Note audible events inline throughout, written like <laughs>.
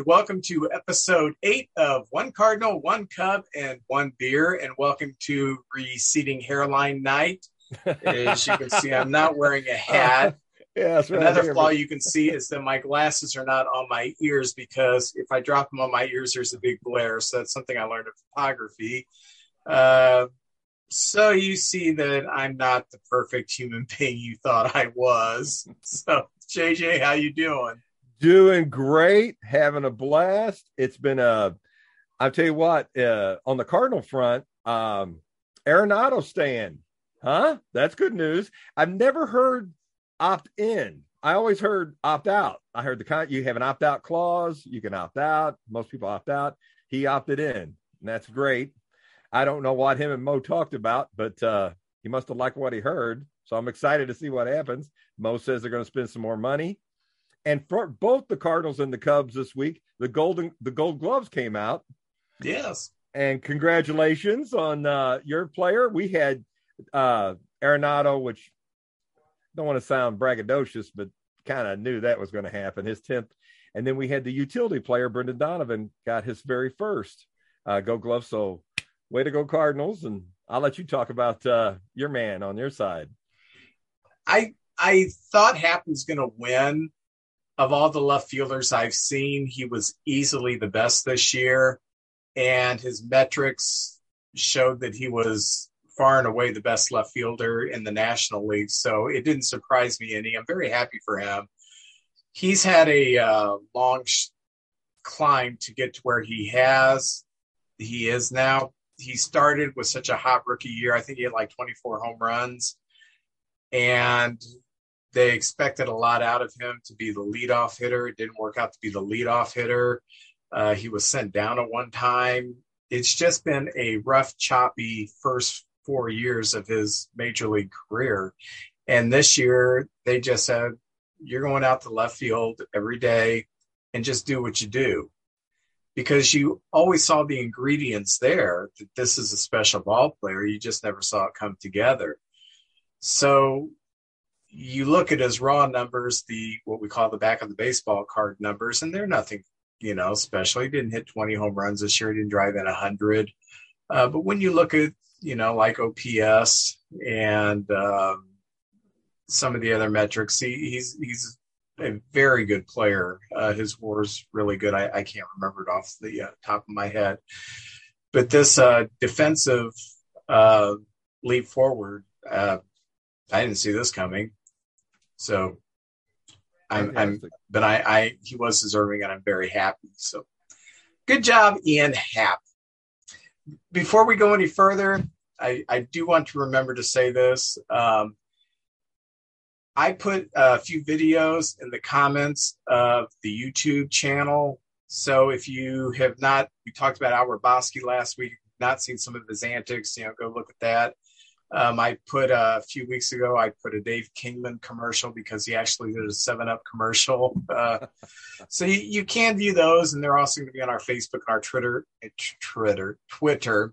and welcome to episode eight of One Cardinal, One Cub, and One Beer. And welcome to Receding Hairline Night. As you can see, I'm not wearing a hat. <laughs> Yeah, that's right Another here, flaw but- you can see is that my glasses are not on my ears because if I drop them on my ears, there's a big glare. So that's something I learned in photography. Uh, so you see that I'm not the perfect human being you thought I was. <laughs> So JJ, how you doing? Doing great, having a blast. It's been a, I'll tell you what, uh, on the Cardinal front, um, Arenado staying, huh? That's good news. I've never heard opt in. I always heard opt out. I heard the you have an opt out clause. You can opt out. Most people opt out. He opted in, and that's great. I don't know what him and Mo talked about, but uh, he must have liked what he heard. So I'm excited to see what happens. Mo says they're going to spend some more money. And for both the Cardinals and the Cubs this week, the golden the gold gloves came out. Yes. And congratulations on uh, your player. We had uh, Arenado, which don't want to sound braggadocious, but kind of knew that was going to happen. His tenth, and then we had the utility player Brendan Donovan got his very first uh, Gold Glove. So, way to go, Cardinals! And I'll let you talk about uh, your man on your side. I I thought Happ was going to win. Of all the left fielders I've seen, he was easily the best this year, and his metrics showed that he was far and away the best left fielder in the National League. So it didn't surprise me any. I'm very happy for him. He's had a uh, long sh- climb to get to where he has. He is now. He started with such a hot rookie year. I think he had like 24 home runs and they expected a lot out of him to be the leadoff hitter. It didn't work out to be the leadoff hitter. Uh, he was sent down at one time. It's just been a rough, choppy first four years of his major league career. And this year, they just said, You're going out to left field every day and just do what you do. Because you always saw the ingredients there that this is a special ball player. You just never saw it come together. So you look at his raw numbers, the what we call the back of the baseball card numbers, and they're nothing, you know, special. He didn't hit 20 home runs this year. He didn't drive in 100. Uh, but when you look at, you know, like OPS and um, some of the other metrics, he, he's he's a very good player. Uh, his is really good. I, I can't remember it off the uh, top of my head. But this uh, defensive uh, leap forward, uh, I didn't see this coming. So I'm, I'm but I, I, he was deserving and I'm very happy. So good job, Ian Happ. Before we go any further, I, I do want to remember to say this. Um, I put a few videos in the comments of the YouTube channel. So if you have not, we talked about Al Hrabosky last week, not seen some of his antics, you know, go look at that. Um, I put uh, a few weeks ago, I put a Dave Kingman commercial because he actually did a 7 Up commercial. Uh, <laughs> so you, you can view those, and they're also going to be on our Facebook and our Twitter, Twitter, Twitter.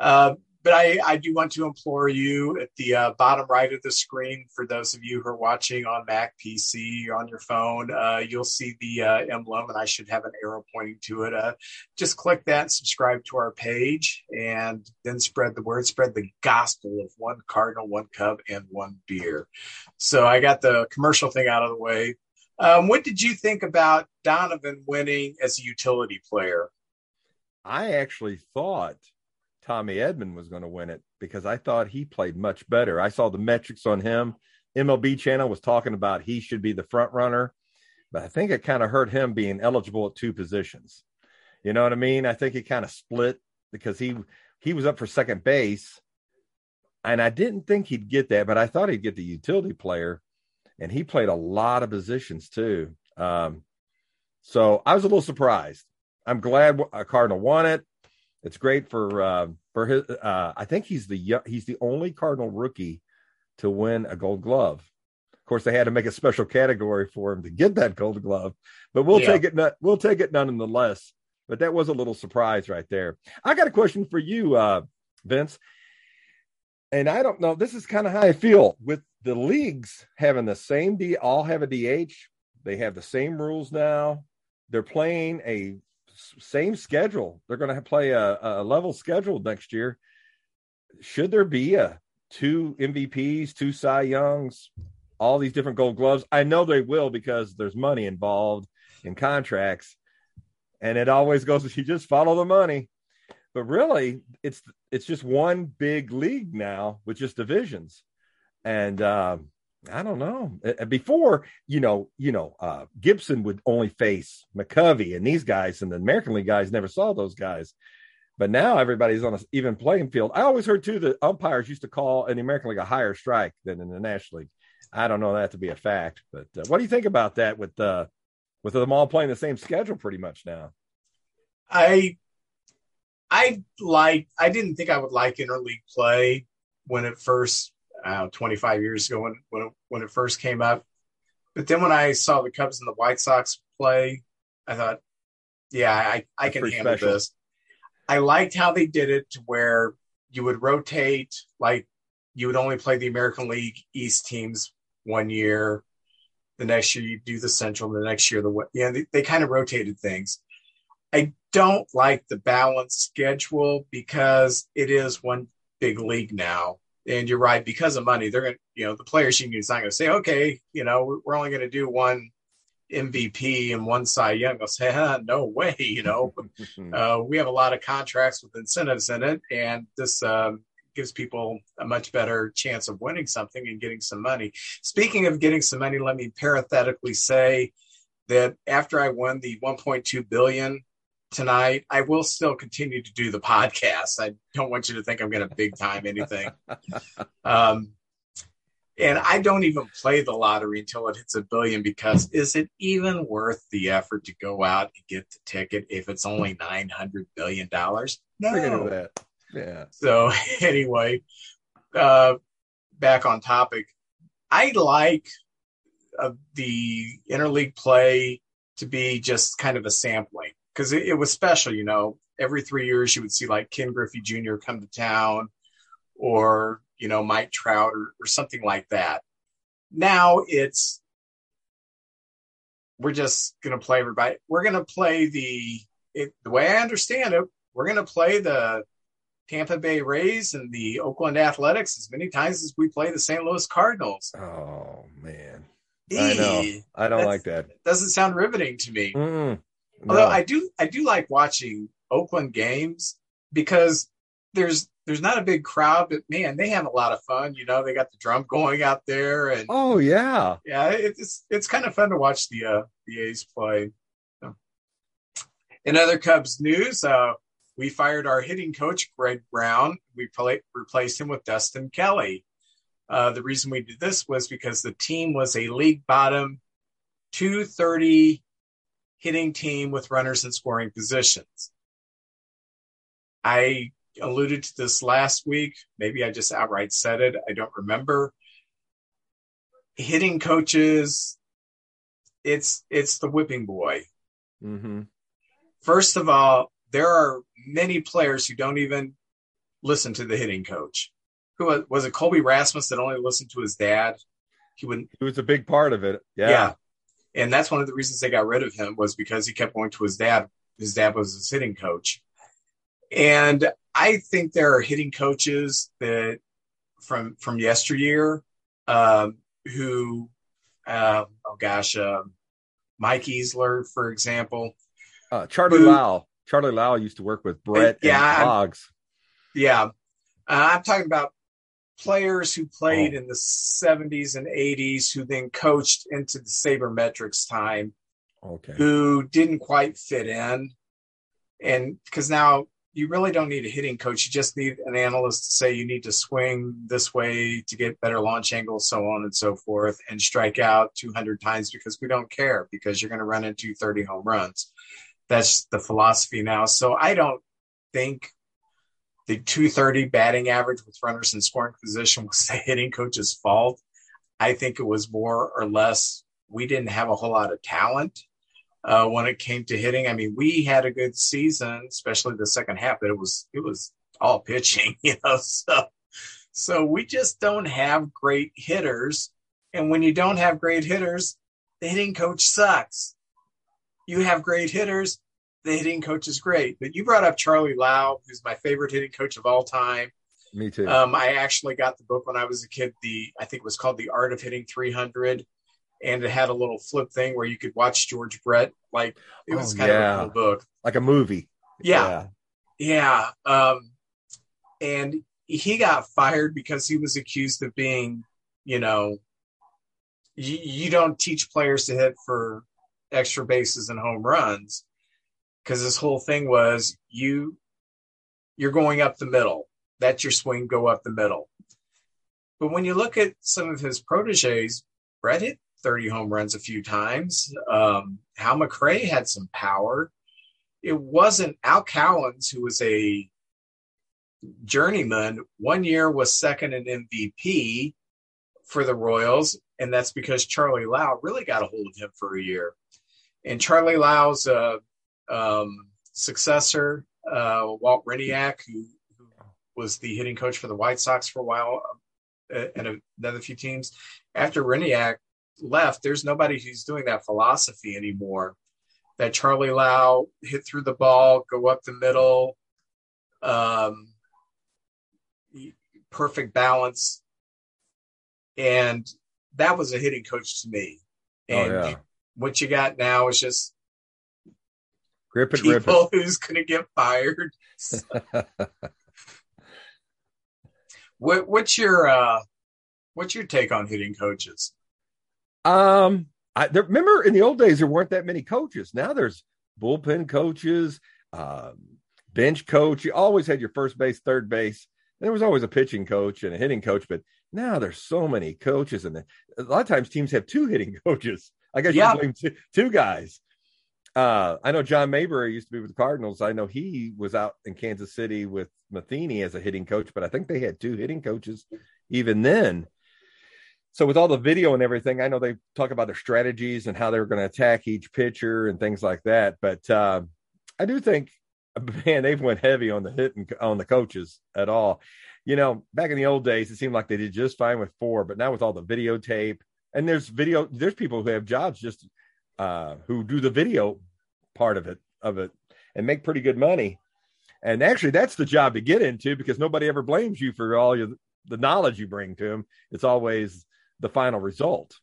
Uh, but I, I do want to implore you at the uh, bottom right of the screen, for those of you who are watching on Mac, PC, on your phone, uh, you'll see the uh, emblem, and I should have an arrow pointing to it. Uh, just click that subscribe to our page, and then spread the word, spread the gospel of one cardinal, one cub, and one beer. So I got the commercial thing out of the way. Um, what did you think about Donovan winning as a utility player? I actually thought Tommy Edman was going to win it because I thought he played much better. I saw the metrics on him. MLB channel was talking about he should be the front runner, but I think it kind of hurt him being eligible at two positions. You know what I mean? I think it kind of split because he he was up for second base, and I didn't think he'd get that, but I thought he'd get the utility player, and he played a lot of positions too. Um, so I was a little surprised. I'm glad a Cardinal won it. It's great for uh, for his. Uh, I think he's the he's the only Cardinal rookie to win a Gold Glove. Of course, they had to make a special category for him to get that Gold Glove, but we'll Yeah. take it. We'll take it nonetheless. But that was a little surprise right there. I got a question for you, uh, Vince. And I don't know. This is kind of how I feel with the leagues having the same D. All have a DH. They have the same rules now. they're playing a same schedule. They're going to play a, a level schedule next year. Should there be a two MVPs, two Cy Youngs, all these different Gold Gloves? I know they will because there's money involved in contracts, and it always goes. You just follow the money, but really, it's it's just one big league now with just divisions, and um, I don't know. Before, you know, you know, uh, Gibson would only face McCovey and these guys, and the American League guys never saw those guys. But now everybody's on an even playing field. I always heard too that umpires used to call in the American League a higher strike than in the National League. I don't know that to be a fact, but uh, what do you think about that with uh, with them all playing the same schedule pretty much now? I I like I didn't think I would like interleague play when it first uh, 25 years ago when when it, when it first came up. But then when I saw the Cubs and the White Sox play, I thought, yeah, I, I can handle special. this. I liked how they did it to where you would rotate, like you would only play the American League East teams one year. The next year you do the Central. The next year the yeah they, they kind of rotated things. I don't like the balanced schedule because it is one big league now and you're right because of money they're going to you know the players union is not going to say okay you know we're only going to do one mvp and one cy young. They'll say huh, no way <laughs> you know? <laughs> Uh, we have a lot of contracts with incentives in it and this um, gives people a much better chance of winning something and getting some money. Speaking of getting some money let me parenthetically say that after i won the 1.2 billion tonight. I will still continue to do the podcast. I don't want you to think I'm going to big time anything. <laughs> um, and I don't even play the lottery until it hits a billion because is it even worth the effort to go out and get the ticket if it's only nine hundred billion dollars? No. that. Yeah. So <laughs> anyway, uh, back on topic. I like uh, the interleague play to be just kind of a sampling because it, it, was special. You know, every three years you would see like Ken Griffey Jr. come to town, or you know Mike Trout or, or something like that. Now it's we're just going to play everybody. We're going to play the it, the way I understand it. We're going to play the Tampa Bay Rays and the Oakland Athletics as many times as we play the St. Louis Cardinals. Oh man, I know. I don't like that. Doesn't sound riveting to me. Mm-mm. Although I do, I do like watching Oakland games because there's there's not a big crowd, but man, they have a lot of fun. You know, they got the drum going out there, and oh yeah, yeah, it's it's kind of fun to watch the uh, the A's play. So. In other Cubs news, uh, we fired our hitting coach Greg Brown. We play, replaced him with Dustin Kelly. Uh, the reason we did this was because the team was a league bottom 230 hitting team with runners in scoring positions. I alluded to this last week. Maybe I just outright said it. I don't remember. Hitting coaches, it's it's the whipping boy. Mm-hmm. First of all, there are many players who don't even listen to the hitting coach. Who was, was it? Colby Rasmus that only listened to his dad. He wouldn't. He was a big part of it. Yeah. Yeah and that's one of the reasons they got rid of him was because he kept going to his dad. His dad was his hitting coach, and I think there are hitting coaches that from from yesteryear um, who, uh, oh gosh, uh, Mike Easler, for example, uh, Charlie who, Lau. Charlie Lau used to work with Brett yeah, and Boggs. Yeah, uh, I'm talking about players who played oh. in the 70s and 80s who then coached into the sabermetrics time okay. who didn't quite fit in. And because now you really don't need a hitting coach. You just need an analyst to say you need to swing this way to get better launch angles so on and so forth and strike out 200 times because we don't care because you're going to run into 30 home runs. That's the philosophy now. So i don't think the 230 batting average with runners in scoring position was the hitting coach's fault. I think it was more or less we didn't have a whole lot of talent uh, when it came to hitting. I mean, we had a good season, especially the second half, but it was it was all pitching, <laughs> you know. So so we just don't have great hitters, and when you don't have great hitters, the hitting coach sucks. you have great hitters. The hitting coach is great. But you brought up Charlie Lau, who's my favorite hitting coach of all time. Me too. Um, I actually got the book when I was a kid. The I think it was called The Art of Hitting 300, and it had a little flip thing where you could watch George Brett. Like it was Oh, kind yeah. of a cool book. like a movie. Yeah, yeah. Um, and he got fired because he was accused of being, you know, you, you don't teach players to hit for extra bases and home runs because this whole thing was you you're going up the middle. That's your swing, go up the middle. But when you look at some of his proteges, Brett hit 30 home runs a few times. Um, Hal McRae had some power. It wasn't Al Cowens, who was a journeyman, one year was second in MVP for the Royals, and that's because Charlie Lau really got a hold of him for a year. And Charlie Lau's uh, um, successor, uh, Walt Hriniak, who, who was the hitting coach for the White Sox for a while uh, and another few teams, after Hriniak left, there's nobody who's doing that philosophy anymore. That Charlie Lau hit through the ball, go up the middle, um, perfect balance, and that was a hitting coach to me. Oh, And yeah. you- what you got now is just Grip it, rip people who's going to get fired. it. <laughs> What, what's your uh, what's your take on hitting coaches? Um, I there, remember in the old days there weren't that many coaches. Now there's bullpen coaches, um, bench coach. You always had your first base, third base. There was always a pitching coach and a hitting coach, but now there's so many coaches, and a lot of times teams have two hitting <laughs> coaches. I guess Yeah. you blame two, two guys. Uh, I know John Mabry used to be with the Cardinals. I know he was out in Kansas City with Matheny as a hitting coach, but I think they had two hitting coaches even then. So with all the video and everything, I know they talk about their strategies and how they were going to attack each pitcher and things like that. But uh, I do think, <laughs> man, they've went heavy on the hitting on the coaches at all. You know, back in the old days, it seemed like they did just fine with four, but now with all the videotape and there's video, there's people who have jobs just uh, who do the video part of it of it and make pretty good money. And actually, that's the job to get into because nobody ever blames you for all your the knowledge you bring to them. It's always the final result.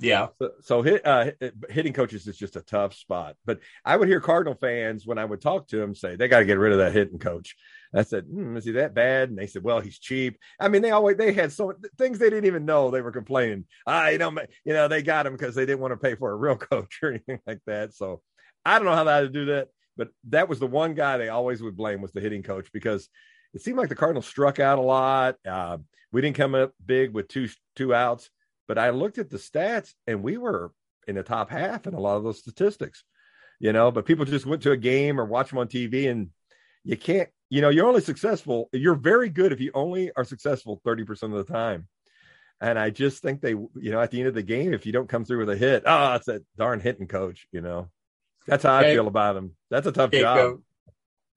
Yeah, So, so hit, uh, hitting coaches is just a tough spot. But I would hear Cardinal fans when I would talk to them say they got to get rid of that hitting coach. I said, hmm, is he that bad? And they said, well, he's cheap. I mean, they always they had so things they didn't even know. They were complaining. Ah, you know, you know, they got him because they didn't want to pay for a real <laughs> coach or anything like that. So I don't know how to do that, but that was the one guy they always would blame was the hitting coach because it seemed like the Cardinals struck out a lot. Uh, we didn't come up big with two two outs, but I looked at the stats and we were in the top half in a lot of those statistics. You know, but people just went to a game or watch them on TV and you can't, you know, you're only successful. You're very good if you only are successful 30% of the time. And I just think they, you know, at the end of the game, if you don't come through with a hit, oh, it's that darn hitting coach, you know. That's how I feel about him. That's a tough job. scapegoat.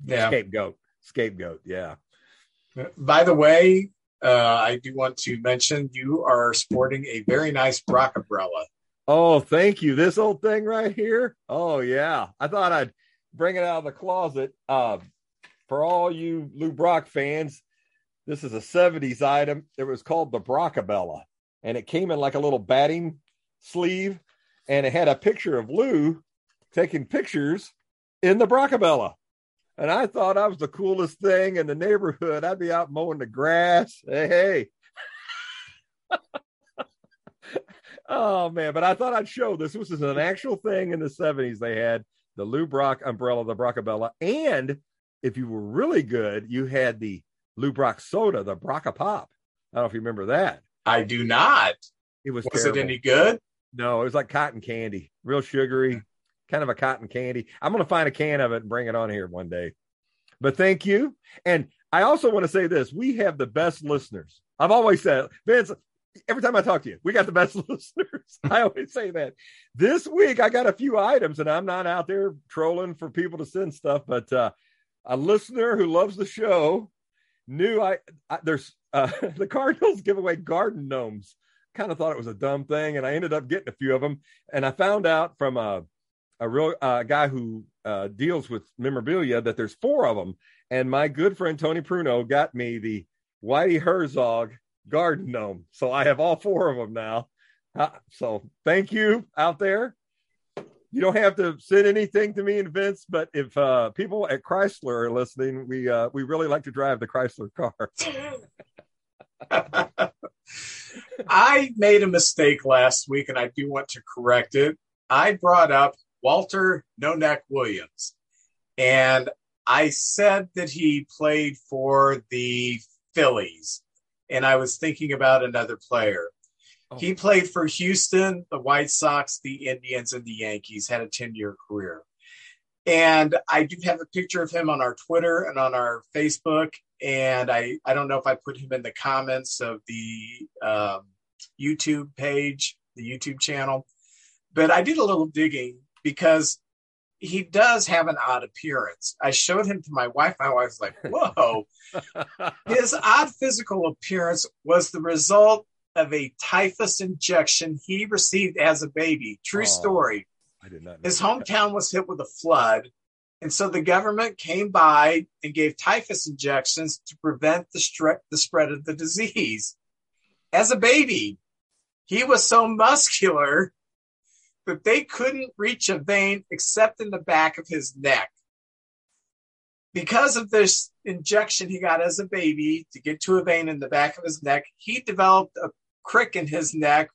Yeah. Scapegoat. Scapegoat. Yeah. By the way, uh, I do want to mention you are sporting a very nice Brock umbrella. Oh, thank you. This old thing right here. Oh, yeah. I thought I'd bring it out of the closet. Uh, for all you Lou Brock fans, this is a 70s item. It was called the Brockabella, and it came in like a little batting sleeve, and it had a picture of Lou taking pictures in the Brockabella. And I thought I was the coolest thing in the neighborhood. I'd be out mowing the grass. Hey, hey. <laughs> Oh man, but I thought I'd show this. This was an actual thing in the 70s. They had the Lou Brock umbrella, the Brockabella, and if you were really good, you had the Lou Brock soda, the Brocka Pop. I don't know if you remember that. I do not. It was Was terrible. it any good? No, it was like cotton candy, real sugary, kind of a cotton candy. I'm going to find a can of it and bring it on here one day. But thank you. And I also want to say this we have the best listeners. I've always said, Vince, every time I talk to you, we got the best <laughs> listeners. I always say that. This week, I got a few items, and I'm not out there trolling for people to send stuff, but uh, a listener who loves the show knew I, I there's uh, <laughs> the Cardinals give away garden gnomes. Kind of thought it was a dumb thing, and I ended up getting a few of them. And I found out from a a real uh, guy who uh, deals with memorabilia that there's four of them. And my good friend Tony Pruno got me the Whitey Herzog garden gnome. So I have all four of them now. Uh, so thank you out there. You don't have to send anything to me and Vince, but if uh, people at Chrysler are listening, we uh, we really like to drive the Chrysler car. <laughs> I made a mistake last week, and I do want to correct it. I brought up Walter No Neck Williams, and I said that he played for the Phillies, and I was thinking about another player. Oh. He played for Houston, the White Sox, the Indians, and the Yankees, had a 10 year career. And I do have a picture of him on our Twitter and on our Facebook. And I, I don't know if I put him in the comments of the um, YouTube page, the YouTube channel, but I did a little digging because he does have an odd appearance. I showed him to my wife. My wife was like, whoa. <laughs> His odd physical appearance was the result of a typhus injection he received as a baby. True oh, story. I did not. His hometown was hit with a flood. And so the government came by and gave typhus injections to prevent the, stre- the spread of the disease. As a baby, he was so muscular that they couldn't reach a vein except in the back of his neck. Because of this injection he got as a baby to get to a vein in the back of his neck, he developed a crick in his neck,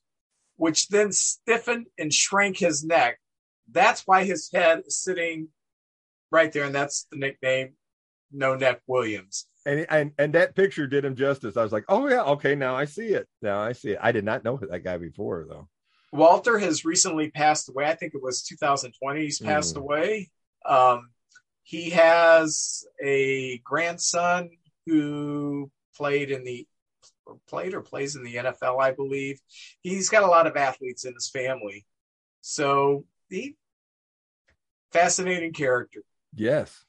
which then stiffened and shrank his neck. That's why his head is sitting right there, and that's the nickname No Neck Williams. And, and and that picture did him justice. I was like, oh yeah, okay, now I see it. Now I see it. I did not know that guy before though. Walter has recently passed away. I think it was 2020. He's passed mm. away. Um, he has a grandson who played in the played or plays in the NFL, I believe. He's got a lot of athletes in his family, so he fascinating character. Yes.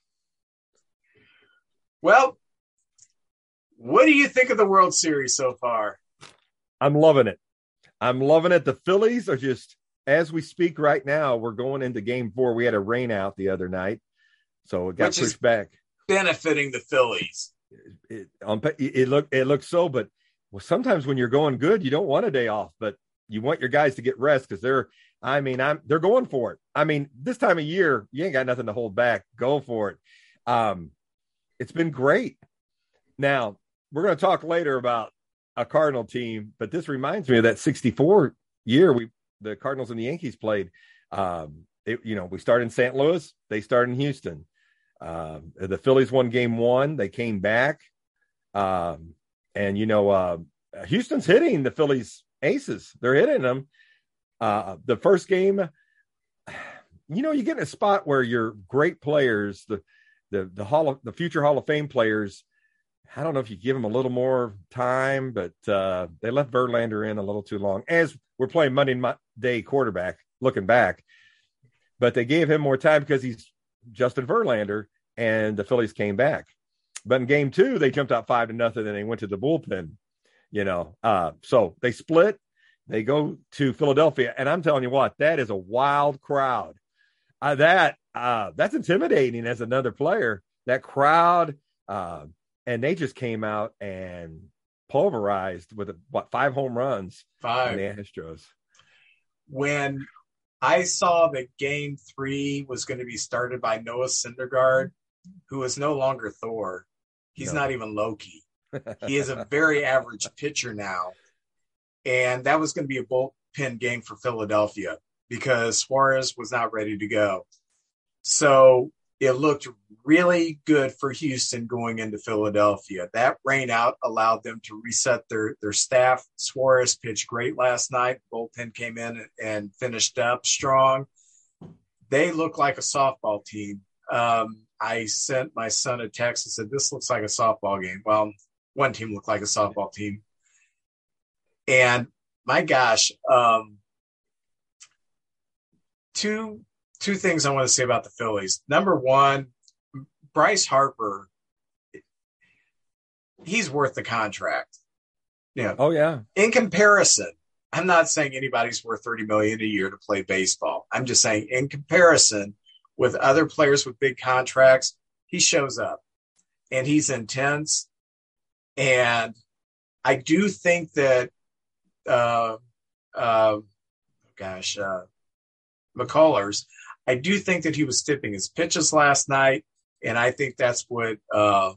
Well, what do you think of the World Series so far? I'm loving it. I'm loving it. The Phillies are just, as we speak right now, we're going into game four. We had a rain out the other night, so it got Which pushed back. Benefiting the Phillies. It, it, it look it looks so, but well, sometimes when you're going good, you don't want a day off, but you want your guys to get rest because they're. I mean, I'm they're going for it. I mean, this time of year, you ain't got nothing to hold back. Go for it. Um, it's been great. Now we're going to talk later about a Cardinal team, but this reminds me of that 64 year we the Cardinals and the Yankees played. Um, it, you know, we started in St. Louis, they started in Houston. Uh, the Phillies won game one, they came back. Um, and you know, uh, Houston's hitting the Phillies aces. They're hitting them. Uh, the first game, you know, you get in a spot where your great players, the the the hall of the future Hall of Fame players, I don't know if you give them a little more time, but uh, they left Verlander in a little too long. As we're playing Monday Day quarterback, looking back, but they gave him more time because he's Justin Verlander, and the Phillies came back. But in game two, they jumped out five to nothing, and they went to the bullpen. You know, uh, so they split. They go to Philadelphia, and I'm telling you what, that is a wild crowd. Uh, that uh, that's intimidating as another player. That crowd. And they just came out and pulverized with what five home runs. Five. The Astros. When I saw that Game Three was going to be started by Noah Syndergaard, who is no longer Thor. He's no. not even Loki. <laughs> he is a very average pitcher now, and that was going to be a bullpen game for Philadelphia because Suarez was not ready to go. So it looked really good for Houston going into Philadelphia. That rainout allowed them to reset their their staff. Suarez pitched great last night. Bullpen came in and finished up strong. They look like a softball team. Um, I sent my son a text and said, "This looks like a softball game." Well, one team looked like a softball team, and my gosh, um, two two things I want to say about the Phillies. Number one, Bryce Harper, he's worth the contract. Yeah. Oh yeah. In comparison, I'm not saying anybody's worth 30 million a year to play baseball. I'm just saying in comparison with other players with big contracts, he shows up and he's intense. And I do think that, uh, uh, gosh, uh, McCullers, I do think that he was tipping his pitches last night. And I think that's what uh,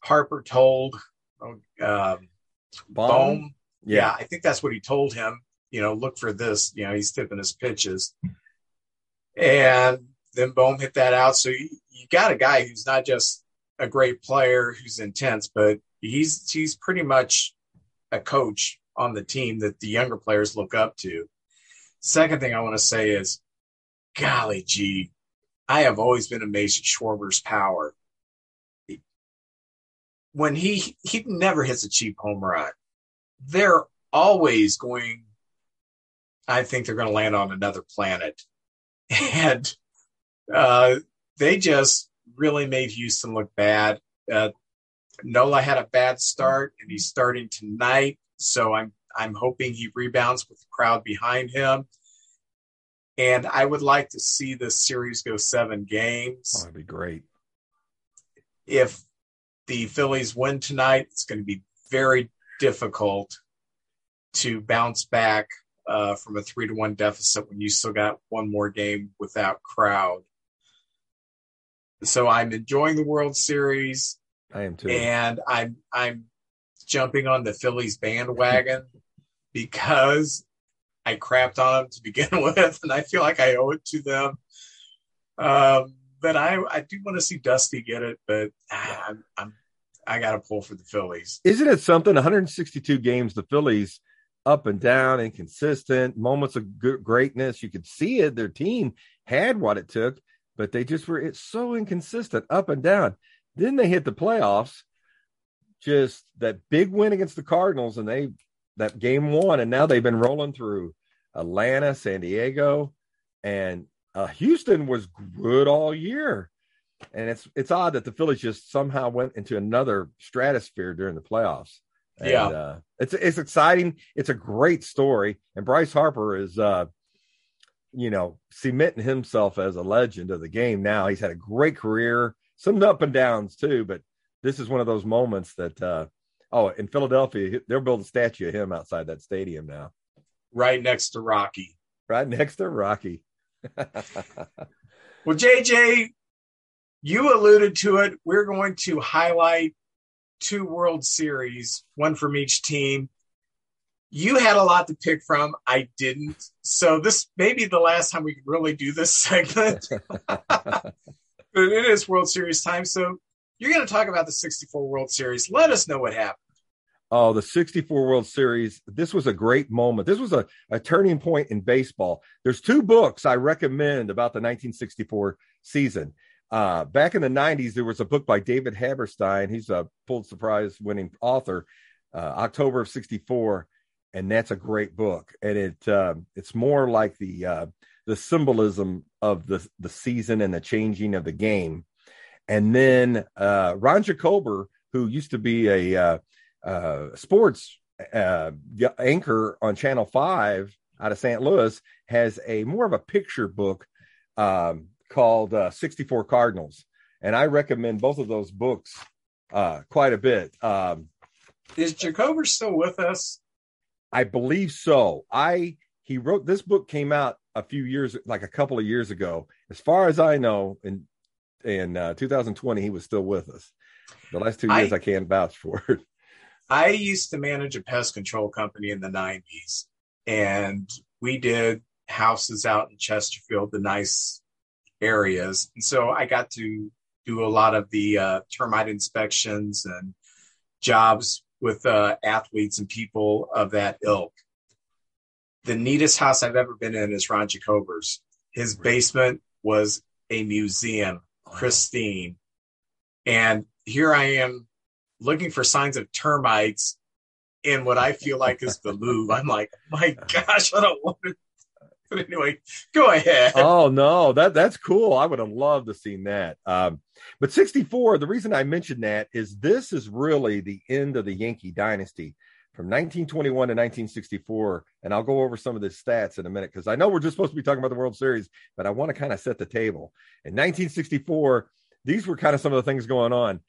Harper told um, Bohm. Yeah. yeah, I think that's what he told him. You know, look for this. You know, he's tipping his pitches. And then Bohm hit that out. So you, you got a guy who's not just a great player who's intense, but he's he's pretty much a coach on the team that the younger players look up to. Second thing I want to say is, golly gee, I have always been amazed at Schwarber's power. When he he never hits a cheap home run, they're always going. I think they're going to land on another planet, and uh, they just really made Houston look bad. Uh, Nola had a bad start, and he's starting tonight. So I'm I'm hoping he rebounds with the crowd behind him. And I would like to see this series go seven games. Oh, that'd be great. If the Phillies win tonight, it's going to be very difficult to bounce back uh, from a three to one deficit when you still got one more game without crowd. So I'm enjoying the World Series. I am too. And I'm I'm jumping on the Phillies bandwagon <laughs> because I crapped on them to begin <laughs> with, and I feel like I owe it to them. Um, but I I do want to see Dusty get it, but ah, I'm, I'm I got to pull for the Phillies. Isn't it something? 162 games, the Phillies up and down, inconsistent moments of greatness. You could see it. Their team had what it took, but they just were it's so inconsistent up and down. Then they hit the playoffs, just that big win against the Cardinals, and they that game one, and now they've been rolling through Atlanta, San Diego, and uh, Houston was good all year. And it's it's odd that the Phillies just somehow went into another stratosphere during the playoffs. And, yeah, uh, it's it's exciting. It's a great story, and Bryce Harper is, uh, you know, cementing himself as a legend of the game. Now he's had a great career, some up and downs too, but this is one of those moments that uh, Oh, in Philadelphia, they're building a statue of him outside that stadium now. Right next to Rocky. Right next to Rocky. <laughs> well, JJ, you alluded to it. We're going to highlight two World Series, one from each team. You had a lot to pick from. I didn't. So this may be the last time we can really do this <laughs> segment. <laughs> but it is World Series time. So you're going to talk about the 64 World Series. Let us know what happened. Oh, the 64 World Series. This was a great moment. This was a, a turning point in baseball. There's two books I recommend about the 1964 season. Uh, back in the 90s, there was a book by David Halberstam. He's a Pulitzer Prize winning author, uh, October of 64. And that's a great book. And it uh, it's more like the uh, the symbolism of the, the season and the changing of the game and then uh, Ron Jacober, who used to be a uh, sports uh, anchor on Channel Five out of St. Louis, has a more of a picture book um, called uh, 64 Cardinals, and I recommend both of those books uh, quite a bit. Um, Is Jacober still with us? I believe so. I he wrote this book came out a few years like a couple of years ago as far as i know and in uh, 2020 he was still with us. The last two years I, I can't vouch for it. I used to manage a pest control company in the 90s, and we did houses out in Chesterfield, the nice areas. And so I got to do a lot of the uh, termite inspections and jobs with uh, athletes and people of that ilk. The neatest house I've ever been in is Ron Jacober's. His basement was a museum pristine. And here I am looking for signs of termites in what I feel like is the Louvre. I'm like, my gosh, I don't want to. But anyway, go ahead. Oh no, that that's cool. I would have loved to seen that. Um, but 64, the reason I mentioned that is this is really the end of the Yankee dynasty. from 1921 to 1964. And I'll go over some of the stats in a minute because I know we're just supposed to be talking about the World Series, but I want to kind of set the table. In 1964, these were kind of some of the things going on.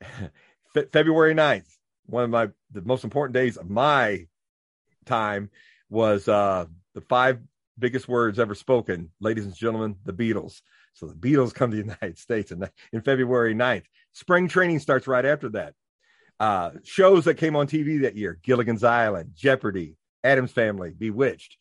<laughs> Fe- February 9th, one of my the most important days of my time was uh, the five biggest words ever spoken, ladies and gentlemen, the Beatles. So the Beatles come to the <laughs> United States in, in February 9th. Spring training starts right after that. Uh, shows that came on TV that year Gilligan's Island, Jeopardy, Addams Family, Bewitched.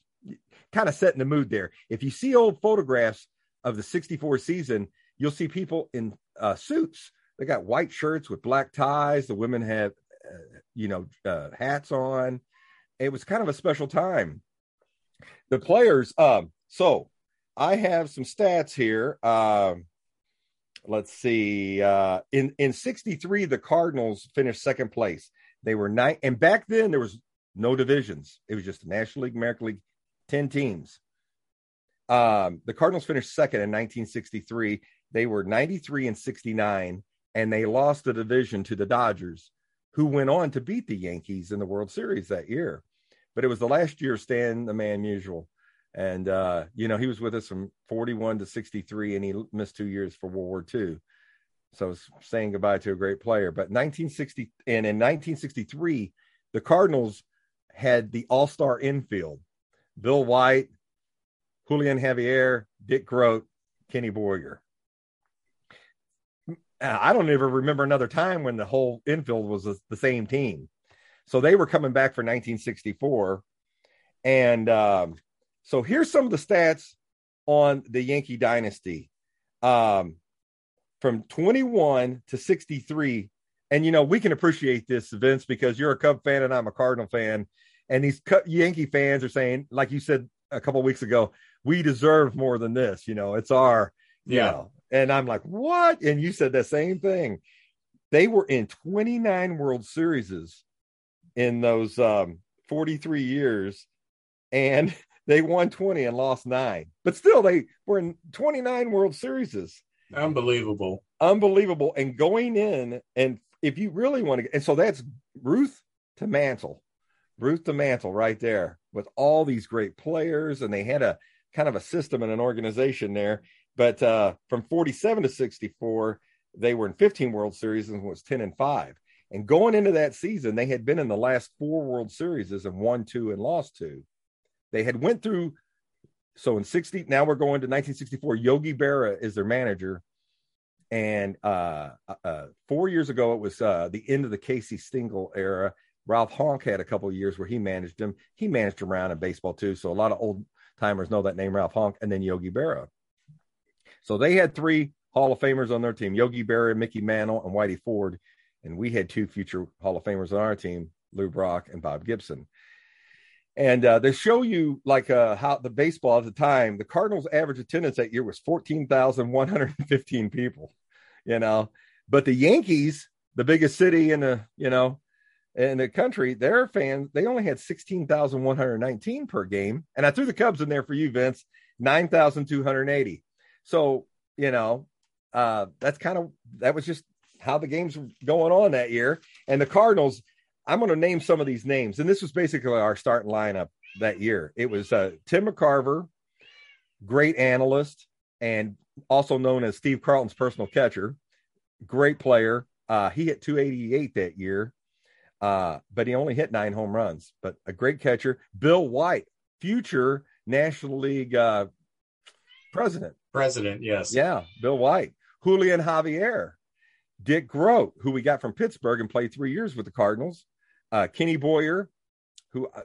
Kind of setting the mood there. If you see old photographs of the 64 season, you'll see people in uh, suits. They got white shirts with black ties. The women had, uh, you know, uh, hats on. It was kind of a special time. The players, um, so I have some stats here. Um, let's see. Uh, in in '63, the Cardinals finished second place. They were nine, and back then there was no divisions. It was just the National League, American League, ten teams. Um, the Cardinals finished second in 1963. They were 93 and 69, and they lost the division to the Dodgers, who went on to beat the Yankees in the World Series that year. But it was the last year Stan the Man Musial and uh, you know, he was with us from 41 to 63, and he missed two years for World War II. So saying goodbye to a great player. But 1960 and in 1963, the Cardinals had the all-star infield: Bill White, Julian Javier, Dick Groat, Kenny Boyer. I don't ever remember another time when the whole infield was the same team. So they were coming back for 1964, and um, so here's some of the stats on the Yankee dynasty um, from 21 to 63. And, you know, we can appreciate this, Vince, because you're a Cub fan and I'm a Cardinal fan. And these Yankee fans are saying, like you said a couple weeks ago, we deserve more than this. You know, it's our, yeah. Know. And I'm like, what? And you said the same thing. They were in 29 World Series in those um, 43 years. And <laughs> they won 20 and lost nine, but still they were in 29 World Series. Unbelievable. Unbelievable. And going in, and if you really want to, and so that's Ruth to Mantle, Ruth to Mantle right there with all these great players. And they had a kind of a system and an organization there. But uh, from 47 to 64, they were in 15 World Series and was 10 and 5. And going into that season, they had been in the last four World Series and won two and lost two. They had went through. So in 60, now we're going to 1964. Yogi Berra is their manager. And uh, uh, uh, four years ago, it was uh, the end of the Casey Stengel era. Ralph Houk had a couple of years where he managed him. He managed around in baseball too. So a lot of old timers know that name, Ralph Houk, and then Yogi Berra. So they had three Hall of Famers on their team Yogi Berra, Mickey Mantle, and Whitey Ford. And we had two future Hall of Famers on our team, Lou Brock and Bob Gibson. And uh, they show you like uh, how the baseball at the time, the Cardinals' average attendance that year was 14,115 people, you know. But the Yankees, the biggest city in the, you know, in the country, their fans, they only had 16,119 per game. And I threw the Cubs in there for you, Vince, 9,280. So, you know, uh, that's kind of, that was just how the games were going on that year. And the Cardinals, I'm going to name some of these names, and this was basically our starting lineup that year. It was uh, Tim McCarver, great analyst, and also known as Steve Carlton's personal catcher, great player. Uh, he hit 288 that year, uh, but he only hit nine home runs. But a great catcher, Bill White, future National League uh, president. President, yes. Yeah, Bill White. Julian Javier, Dick Groat, who we got from Pittsburgh and played three years with the Cardinals, uh, Kenny Boyer, who uh,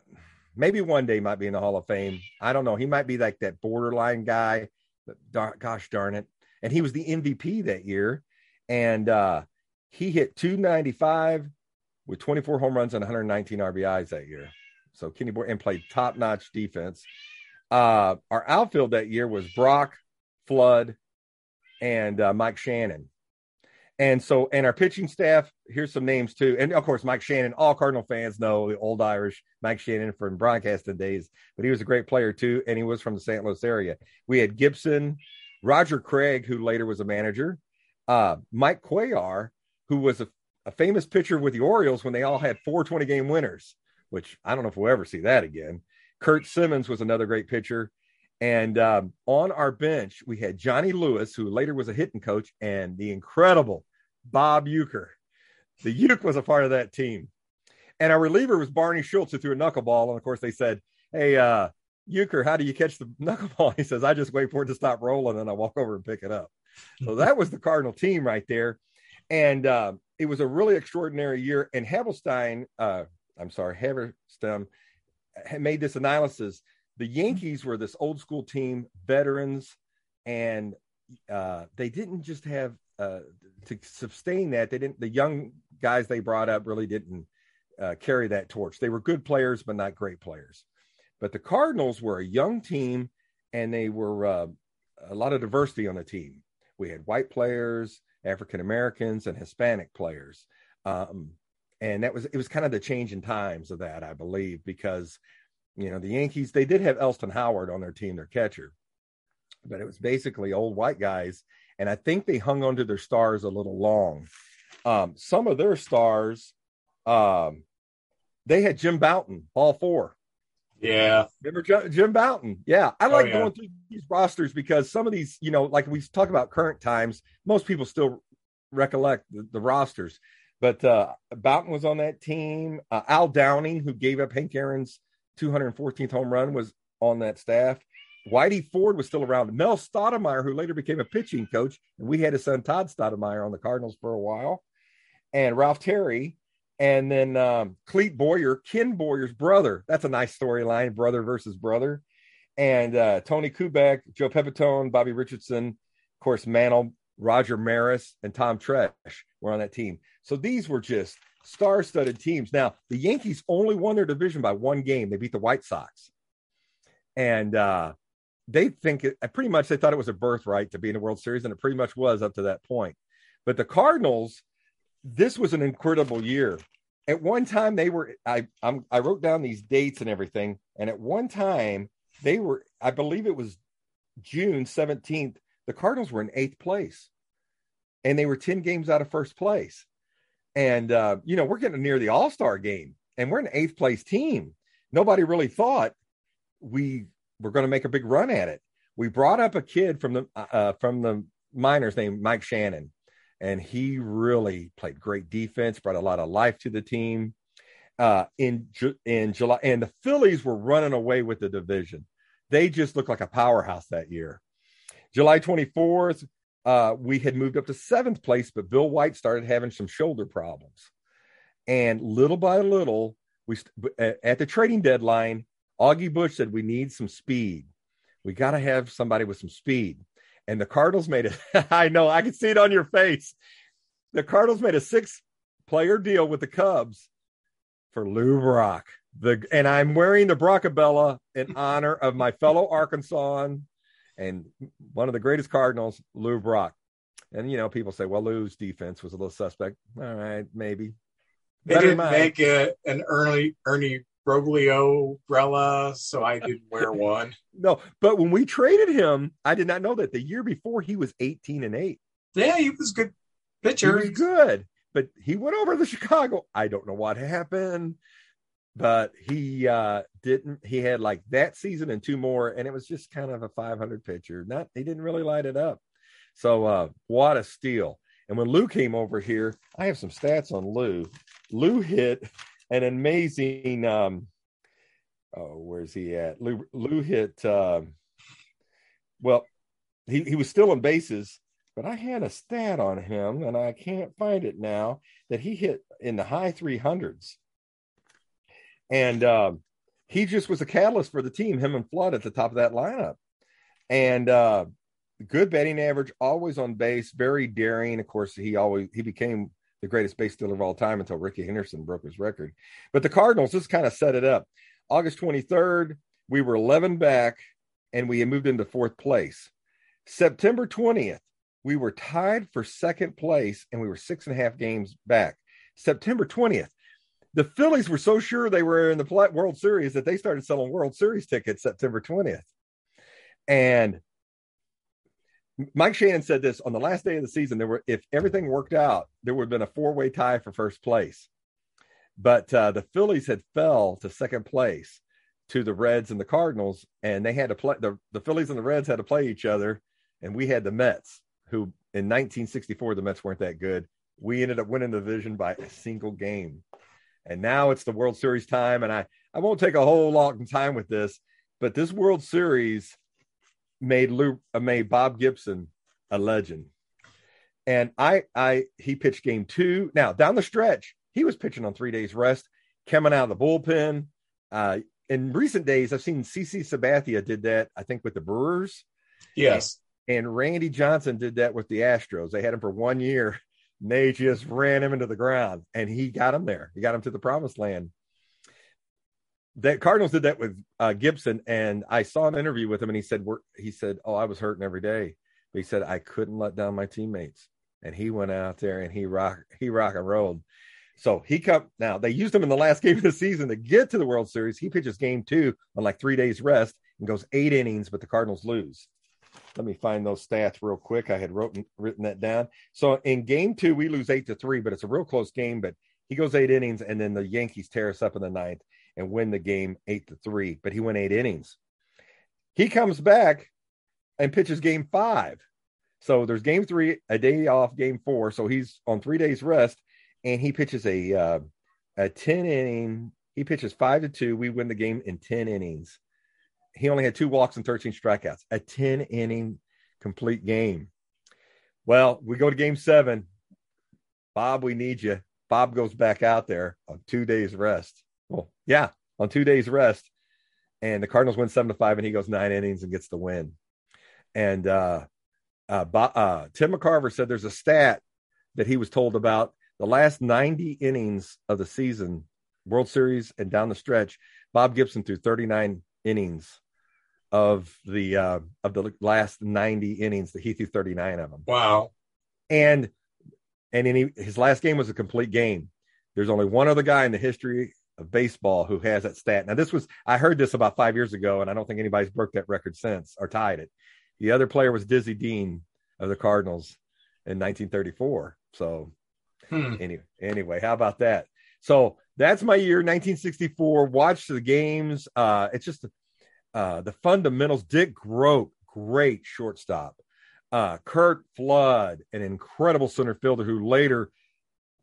maybe one day might be in the Hall of Fame. I don't know. He might be like that borderline guy, but dar- gosh darn it. And he was the MVP that year. And uh, he hit 295 with 24 home runs and 119 RBIs that year. So Kenny Boyer and played top notch defense. Uh, our outfield that year was Brock, Flood, and uh, Mike Shannon. And so, and our pitching staff, here's some names too. And of course, Mike Shannon, all Cardinal fans know the old Irish Mike Shannon from broadcasting days, but he was a great player too. And he was from the St. Louis area. We had Gibson, Roger Craig, who later was a manager, uh, Mike Cuellar, who was a, a famous pitcher with the Orioles when they all had 420 game winners. which I don't know if we'll ever see that again. Curt Simmons was another great pitcher. And um, on our bench, we had Johnny Lewis, who later was a hitting coach, and the incredible Bob Uecker. The Uke was a part of that team. And our reliever was Barney Schultz, who threw a knuckleball. And of course, they said, Hey, uh, Uecker, how do you catch the <laughs> knuckleball? He says, I just wait for it to stop rolling and I walk over and pick it up. So that was the Cardinal team right there. And uh, it was a really extraordinary year. And Havelstein, uh, I'm sorry, Haverstem made this analysis. The Yankees were this old school team, veterans, and uh, they didn't just have uh, to sustain that. They didn't. The young guys they brought up really didn't uh, carry that torch. They were good players, but not great players. But the Cardinals were a young team, and they were uh, a lot of diversity on the team. We had white players, African Americans, and Hispanic players. Um, and that was it was kind of the change in times of that, I believe, because you know the Yankees they did have Elston Howard on their team, their catcher, but it was basically old white guys, and I think they hung onto their stars a little long. Um, some of their stars, um, they had Jim Bouton, ball four. Yeah. Remember Jim Bouton? Yeah. I oh, like oh, yeah. going through these rosters because some of these, you know, like we talk about current times, most people still recollect the, the rosters. But uh, Bouton was on that team. Uh, Al Downing, who gave up Hank Aaron's 214th home run, was on that staff. Whitey Ford was still around. Mel Stottlemyre, who later became a pitching coach, and we had his son Todd Stottlemyre on the Cardinals for a while, and Ralph Terry, and then um, Clete Boyer, Ken Boyer's brother. That's a nice storyline, brother versus brother. And uh, Tony Kubek, Joe Pepitone, Bobby Richardson, of course, Mantle, Roger Maris, and Tom Tresh were on that team. So these were just star-studded teams. Now the Yankees only won their division by one game. They beat the White Sox, and uh, they think it, pretty much they thought it was a birthright to be in the World Series, and it pretty much was up to that point. But the Cardinals this was an incredible year. At one time, they were I I'm, I wrote down these dates and everything, and at one time they were I believe it was June seventeenth. The Cardinals were in eighth place, and they were ten games out of first place. And uh, you know we're getting near the All Star game, and we're an eighth place team. Nobody really thought we were going to make a big run at it. We brought up a kid from the uh, from the minors named Mike Shannon and he really played great defense, brought a lot of life to the team. Uh, in in July, and the Phillies were running away with the division. They just looked like a powerhouse that year. July 24th, uh, we had moved up to seventh place, but Bill White started having some shoulder problems, and little by little, we at the trading deadline, Augie Busch said we need some speed. We got to have somebody with some speed and the Cardinals made it. <laughs> I know, I can see it on your face. The Cardinals made a six player deal with the Cubs for Lou Brock. The and I'm wearing the Brockabrella in honor of my fellow Arkansan and one of the greatest Cardinals, Lou Brock. And you know, people say, well, Lou's defense was a little suspect. All right, maybe. They Better didn't make it an Ernie Ernie Broglio umbrella, so I didn't wear <laughs> one. no, but when we traded him, I did not know that the year before he was 18 and 8. Yeah, he was good pitcher. He was good, but he went over to Chicago. I don't know what happened, but he uh didn't he had like that season and two more, and it was just kind of a 500 pitcher. Not he didn't really light it up. So uh what a steal. And when Lou came over here, I have some stats on Lou. Lou hit an amazing um oh where's he at lou, lou hit uh, well he, he was still on bases but i had a stat on him and i can't find it now that he hit in the high 300s and um, he just was a catalyst for the team him and flood at the top of that lineup and uh, good batting average always on base very daring of course he always he became the greatest base stealer of all time until Rickey Henderson broke his record. But the Cardinals just kind of set it up. August 23rd, we were 11 back and we moved into fourth place. September 20th, we were tied for second place and we were six and a half games back. September 20th, the Phillies were so sure they were in the World Series that they started selling World Series tickets September 20th. And Mike Shannon said this on the last day of the season. There were, if everything worked out, there would have been a four way tie for first place. but uh, the Phillies had fell to second place to the Reds and the Cardinals, and they had to play the, the Phillies and the Reds had to play each other, and we had the Mets, who in 1964 the Mets weren't that good. We ended up winning the division by a single game, and now it's the World Series time. And I I won't take a whole long time with this, but this World Series made Lou uh, made Bob Gibson a legend. And I I he pitched game two. Now down the stretch, he was pitching on three days rest, coming out of the bullpen. Uh, in recent days, I've seen CC Sabathia did that, I think, with the Brewers. Yes. And, and Randy Johnson did that with the Astros. They had him for one year. They just ran him into the ground, and he got him there. He got him to the promised land. The Cardinals did that with uh, Gibson, and I saw an interview with him, and he said, "We're," he said, "Oh, I was hurting every day, but he said I couldn't let down my teammates." And he went out there and he rock he rock and rolled. So he come now. They used him in the last <laughs> game of the season to get to the World Series. He pitches game two on like three days rest and goes eight innings, but the Cardinals lose. Let me find those stats real quick. I had wrote, written that down. So in game two, we lose eight to three, but it's a real close game. But he goes eight innings, and then the Yankees tear us up in the ninth and win the game eight to three. But he went eight innings. He comes back and pitches game five. So there's game three, a day off, game four. So he's on three days rest and he pitches a uh, a 10 inning he pitches 5 to 2 we win the game in 10 innings he only had two walks and 13 strikeouts a 10 inning complete game. Well we go to game 7 bob we need you. Bob goes back out there on 2 days rest. Well yeah on 2 days rest. And the cardinals win 7 to 5 and he goes 9 innings and gets the win. And uh uh, uh, Tim McCarver said there's a stat that he was told about the last 90 innings of the season, World Series and down the stretch, Bob Gibson threw 39 innings of the uh, of the last 90 innings that he threw 39 of them. Wow. And and he, his last game was a complete game. There's only one other guy in the history of baseball who has that stat. Now this was I heard this about 5 years ago and I don't think anybody's broke that record since or tied it. The other player was Dizzy Dean of the Cardinals in 1934. So Hmm. Anyway, anyway, how about that? So that's my year, 1964. Watch the games. Uh, it's just uh, the fundamentals. Dick Groat, great shortstop. Uh, Curt Flood, an incredible center fielder who later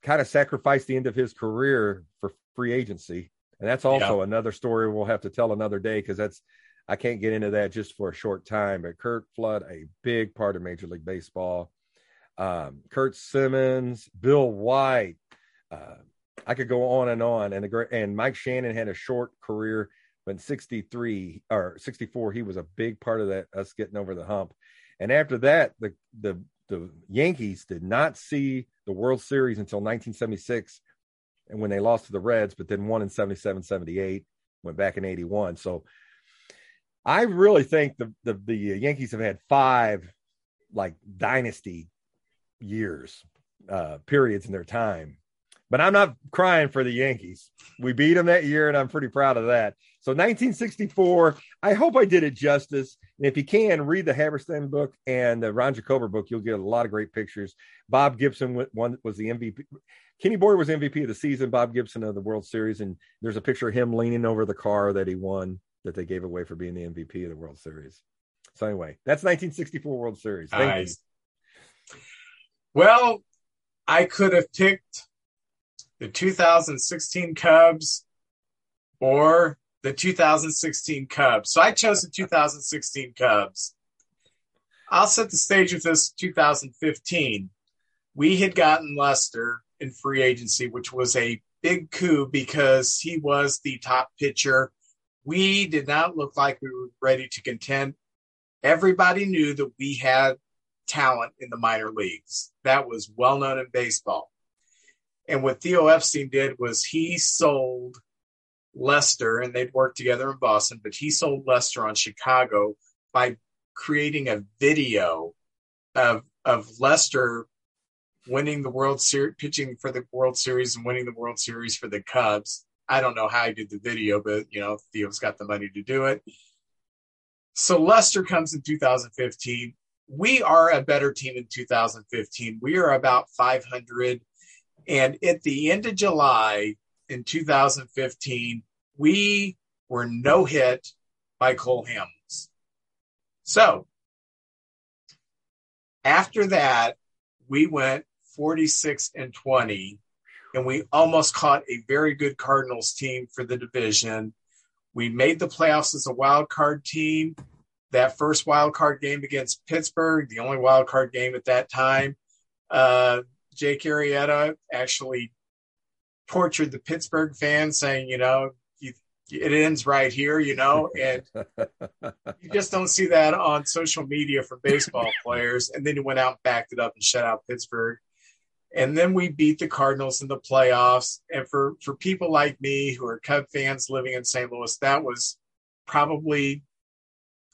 kind of sacrificed the end of his career for free agency. And that's also yeah. another story we'll have to tell another day because that's I can't get into that just for a short time. But Kurt Flood, a big part of Major League Baseball um, Curt Simmons, Bill White. Uh, I could go on and on. And the great and Mike Shannon had a short career, but 63 or 64, he was a big part of that us getting over the hump. And after that, the the the Yankees did not see the World Series until 1976, and when they lost to the Reds, but then won in 77, 78, went back in 81. So I really think the the, the Yankees have had five like dynasty years, uh, periods in their time. But I'm not crying for the Yankees. We beat them that year, and I'm pretty proud of that. So 1964, I hope I did it justice. And if you can, read the Haberstein book and the Ron Jacober book. You'll get a lot of great pictures. Bob Gibson one was the MVP. Kenny Boyer was MVP of the season. Bob Gibson of the World Series, and there's a picture of him leaning over the car that he won that they gave away for being the MVP of the World Series. So anyway, that's 1964 World Series. Thank nice. you. Well, I could have picked the 2016 Cubs or the 2016 Cubs. So I chose the 2016 Cubs. I'll set the stage with this 2015. We had gotten Lester in free agency, which was a big coup because he was the top pitcher. We did not look like we were ready to contend. Everybody knew that we had talent in the minor leagues. That was well known in baseball. And what Theo Epstein did was he sold Lester, and they'd worked together in Boston, but he sold Lester on Chicago by creating a video of of Lester winning the World Series, pitching for the World Series and winning the World Series for the Cubs. I don't know how he did the video, but you know, Theo's got the money to do it. So Lester comes in 2015 we are a better team in 2015. We are about 500. And at the end of July, in 2015, we were no hit by Cole Hamels. So after that, we went 46 and 20, and we almost caught a very good Cardinals team for the division. We made the playoffs as a wild card team. That first wild card game against Pittsburgh, the only wild card game at that time, uh, Jake Arrieta actually tortured the Pittsburgh fans, saying, you know, you, it ends right here, you know, and <laughs> you just don't see that on social media from baseball <laughs> players. And then he went out and backed it up and shut out Pittsburgh. And then we beat the Cardinals in the playoffs. And for, for people like me who are Cub fans living in St. Louis, that was probably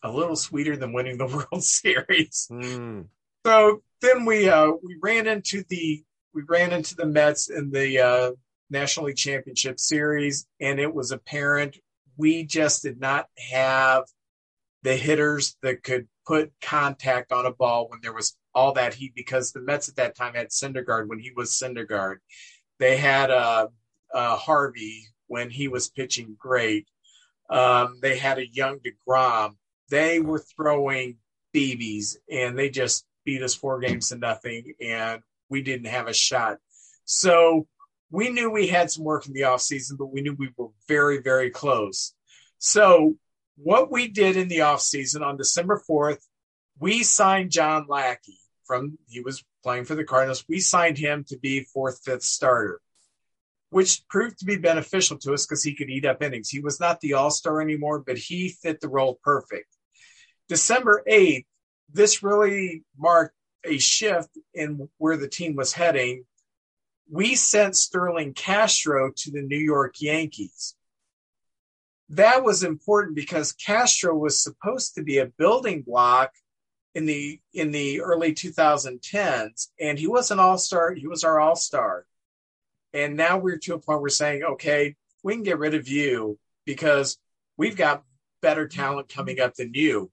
a little sweeter than winning the <laughs> World Series. Mm. So then we uh, we ran into the we ran into the Mets in the uh, National League Championship Series, and it was apparent we just did not have the hitters that could put contact on a ball when there was all that heat because the Mets at that time had Syndergaard when he was Syndergaard. They had uh, uh, Harvey when he was pitching great. Um, they had a young DeGrom. They were throwing BBs and they just beat us four games to nothing and we didn't have a shot. So we knew we had some work in the offseason, but we knew we were very, very close. So what we did in the offseason on December 4th, we signed John Lackey from he was playing for the Cardinals. We signed him to be fourth, fifth starter, which proved to be beneficial to us because he could eat up innings. He was not the all-star anymore, but he fit the role perfect. December 8th, this really marked a shift in where the team was heading. We sent Starlin Castro to the New York Yankees. That was important because Castro was supposed to be a building block in the in the early 2010s and he was an all-star he was our all-star. And now we're to a point we're saying okay we can get rid of you because we've got better talent coming up than you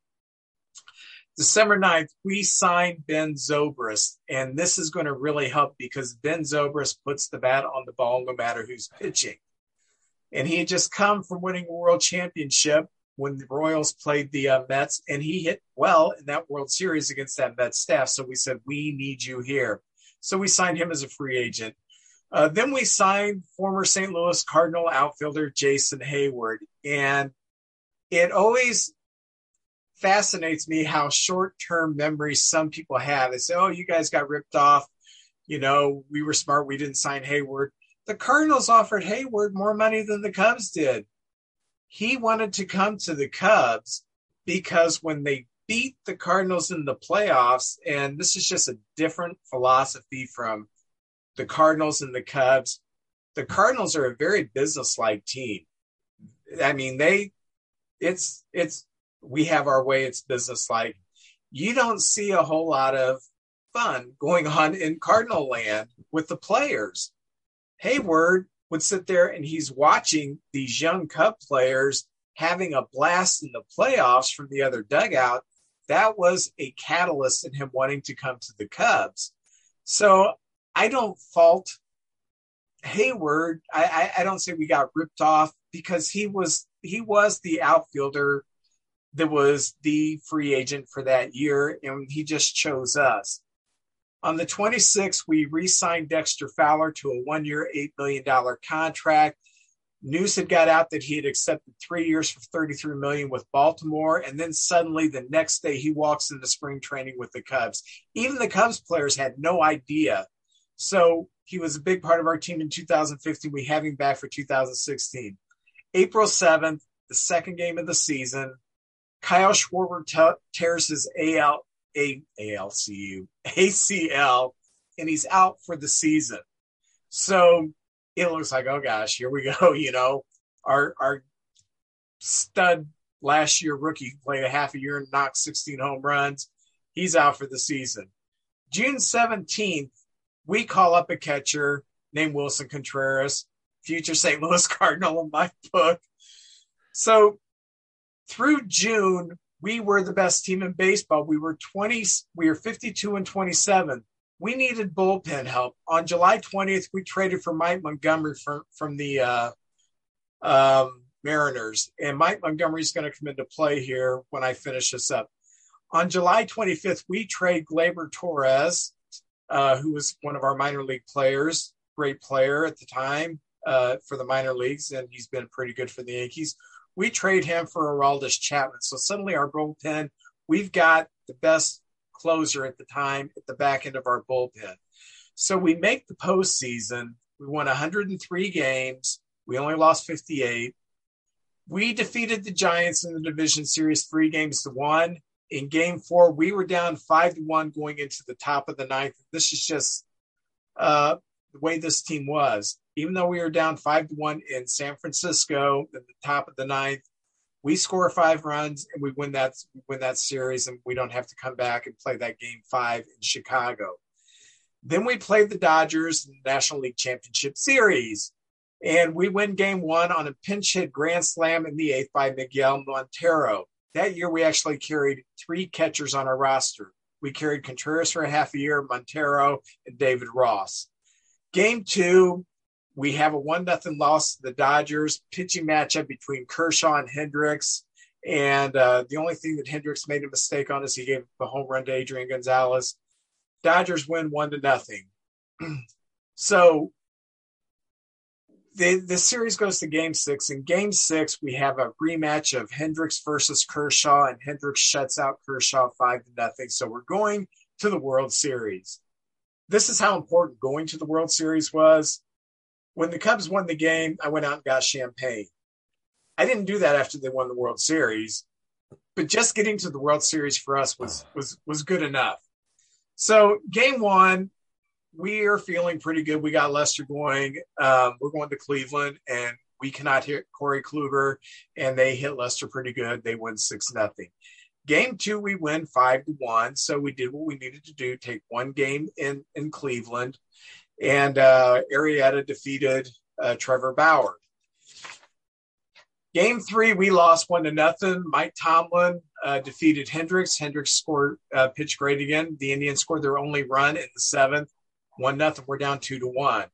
december 9th we signed ben zobrist and this is going to really help because ben zobrist puts the bat on the ball no matter who's pitching and he had just come from winning a world championship when the Royals played the uh, Mets, and he hit well in that World Series against that Mets staff. So we said, We need you here. So we signed him as a free agent. Uh, then we signed former St. Louis Cardinal outfielder Jason Heyward. And it always fascinates me how short term memories some people have. They say, Oh, you guys got ripped off. You know, we were smart. We didn't sign Heyward. The Cardinals offered Heyward more money than the Cubs did. He wanted to come to the Cubs because when they beat the Cardinals in the playoffs, and this is just a different philosophy from the Cardinals and the Cubs. The Cardinals are a very business-like team. I mean, they it's it's we have our way, it's business-like. You don't see a whole lot of fun going on in Cardinal land with the players. Heyward would sit there and he's watching these young Cub players having a blast in the playoffs from the other dugout. That was a catalyst in him wanting to come to the Cubs. So I don't fault Heyward. I, I, I don't say we got ripped off because he was he was the outfielder that was the free agent for that year, and he just chose us. On the 26th, we re signed Dexter Fowler to a one year, $8 million contract. News had got out that he had accepted three years for 33 million with Baltimore, and then suddenly the next day he walks into spring training with the Cubs. Even the Cubs players had no idea. So he was a big part of our team in 2015. We have him back for 2016. April 7th, the second game of the season, Kyle Schwarber t- tears his AL, a ALCU ACL, and he's out for the season. So it looks like, oh gosh, here we <laughs> go. You know, our our stud last year rookie played a half a year and knocked 16 home runs. He's out for the season. June 17th, we call up a catcher named Willson Contreras, future St. Louis <laughs> Cardinal in my book. So through June, we were the best team in baseball. We were 20, we were 52 and 27. we needed bullpen help. On July 20th, we traded for Mike Montgomery from, from the uh, um, Mariners. And Mike Montgomery is going to come into play here when I finish this up. On July 25th, we trade Gleyber Torres, uh, who was one of our minor league players, great player at the time uh, for the minor leagues, and he's been pretty good for the Yankees. We trade him for Aroldis Chapman. So suddenly our bullpen, we've got the best closer at the time at the back end of our bullpen. So we make the postseason. We won 103 games. We only lost 58. We defeated the Giants in the division series three games to one. In game four, we were down five to one going into the top of the ninth. This is just uh, the way this team was. Even though we were down five to one in San Francisco at the top of the ninth, we score five runs and we win that win that series, and we don't have to come back and play that game five in Chicago. Then we played the Dodgers in the National League Championship Series, and we win game one on a pinch hit grand slam in the eighth by Miguel Montero. That year, we actually carried three catchers on our roster. We carried Contreras for a half a year, Montero, and David Ross. Game two, we have a one nothing loss to the Dodgers pitching matchup between Kershaw and Hendricks. And uh, the only thing that Hendricks made a mistake on is he gave the home run to Adrian Gonzalez. Dodgers win one to nothing. <clears throat> so the, the series goes to game six. In game six, we have a rematch of Hendricks versus Kershaw, and Hendricks shuts out Kershaw five to nothing. So we're going to the World Series. This is how important going to the World Series was when the Cubs won the game, I went out and got champagne. I didn't do that after they won the World Series, but just getting to the World Series for us was was was good enough. So game one, we are feeling pretty good. We got Lester going. Um, we're going to Cleveland, and we cannot hit Corey Kluber, and they hit Lester pretty good. They win six nothing. Game two, we win five to one. So we did what we needed to do: take one game in in Cleveland, and uh, Arrieta defeated uh, Trevor Bauer. Game three, we lost one to nothing. Mike Tomlin uh, defeated Hendricks. Hendricks scored uh, pitch great again. The Indians scored their only run in the seventh, one nothing. We're down two to one.